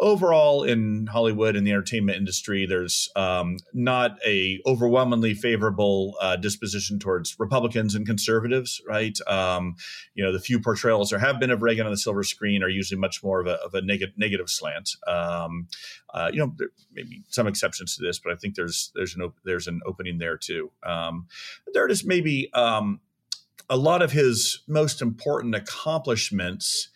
overall in Hollywood and the entertainment industry, there's um, not a overwhelmingly favorable uh, disposition towards Republicans and conservatives, right? Um, you know, the few portrayals there have been of Reagan on the silver screen are usually much more of a, of a neg- negative slant. Um, uh, you know, there may be some exceptions to this, but I think there's there's an op- there's an opening there too. Um, third is maybe um, a lot of his most important accomplishments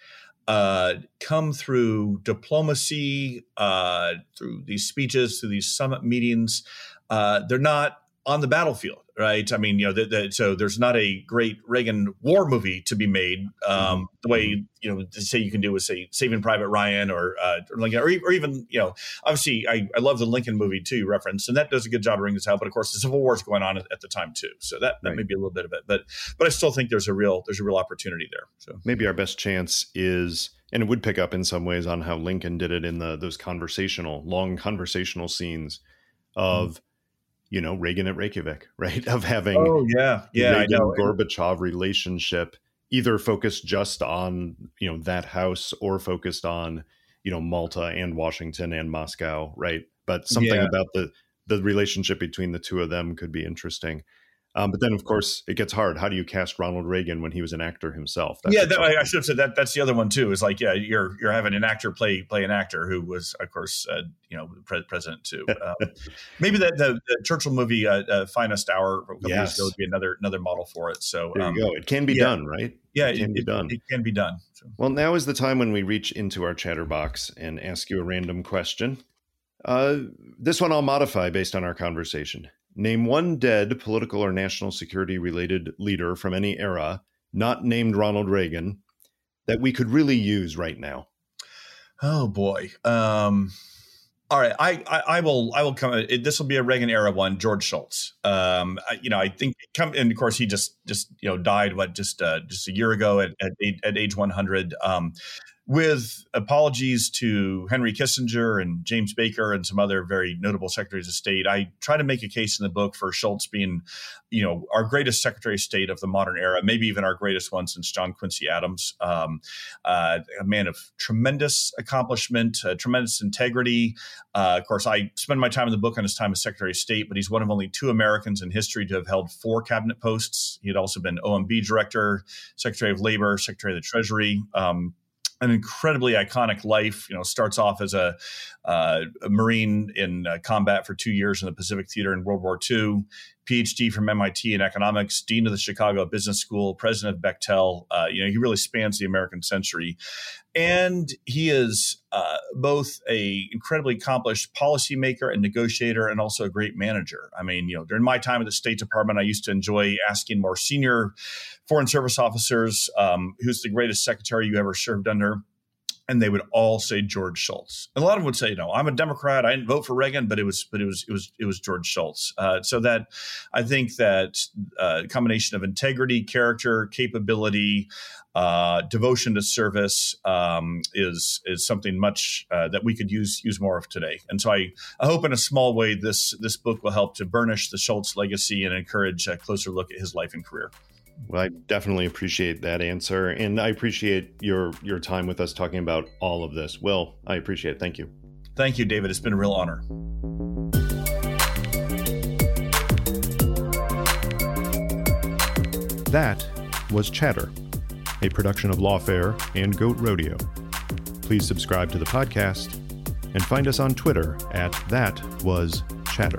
uh, come through diplomacy, uh, through these speeches, through these summit meetings. Uh, they're not on the battlefield, right? I mean, you know, the, the, so there's not a great Reagan war movie to be made um, mm-hmm. the way you know say you can do with say Saving Private Ryan or uh, or, or, even you know obviously I, I love the Lincoln movie too reference, and that does a good job of bringing this out, but of course the Civil War is going on at, at the time too, so that that right. may be a little bit of it, but but I still think there's a real there's a real opportunity there. So maybe our best chance is and it would pick up in some ways on how Lincoln did it in the those conversational long conversational scenes of. You know Reagan at Reykjavik, right? Of having oh yeah yeah Reagan Gorbachev relationship either focused just on you know that house or focused on you know Malta and Washington and Moscow, right? But something yeah. about the the relationship between the two of them could be interesting. Um, but then, of course, it gets hard. How do you cast Ronald Reagan when he was an actor himself? That's yeah, that, I should have said that. That's the other one too. Is like, yeah, you're you're having an actor play play an actor who was, of course, uh, you know, pre- president too. Um, maybe the, the, the, Churchill movie, uh, uh, "Finest Hour," a couple yes. years ago would be another another model for it. So there um, you go. It can be yeah. done, right? Yeah, it can it, be done. It, it, can be done. So. Well, now is the time when we reach into our chatterbox and ask you a random question. Uh, this one I'll modify based on our conversation. Name one dead political or national security related leader from any era, not named Ronald Reagan, that we could really use right now. Oh boy. Um, all right, I, I, I will I will come. this will be a Reagan era one. George Shultz. Um, I, you know, I think come and of course he just just you know died what just uh, just a year ago at at, at age one hundred. Um, with apologies to Henry Kissinger and James Baker and some other very notable secretaries of state, I try to make a case in the book for Shultz being, you know, our greatest secretary of state of the modern era, maybe even our greatest one since John Quincy Adams. Um, uh, a man of tremendous accomplishment, uh, tremendous integrity. Uh, of course, I spend my time in the book on his time as Secretary of State, but he's one of only two Americans in history to have held four cabinet posts. He had also been OMB director, Secretary of Labor, Secretary of the Treasury. Um, an incredibly iconic life. You know, starts off as a, uh, a Marine in uh, combat for two years in the Pacific Theater in World War II, PhD from MIT in economics, dean of the Chicago Business School, president of Bechtel. Uh, you know, he really spans the American century, and he is uh, both a incredibly accomplished policymaker and negotiator, and also a great manager. I mean, you know, during my time at the State Department, I used to enjoy asking more senior Foreign Service officers, um, "Who's the greatest secretary you ever served under?" And they would all say George Shultz. And a lot of them would say, "No, I'm a Democrat. I didn't vote for Reagan, but it was, but it was, it was, it was George Shultz." Uh, so that I think that uh, combination of integrity, character, capability, uh, devotion to service um, is is something much uh, that we could use use more of today. And so I, I hope in a small way this this book will help to burnish the Shultz legacy and encourage a closer look at his life and career. Well, I definitely appreciate that answer, and I appreciate your your time with us talking about all of this. Will, I appreciate it. Thank you. Thank you, David. It's been a real honor. That was Chatter, a production of Lawfare and Goat Rodeo. Please subscribe to the podcast and find us on Twitter at That Was Chatter.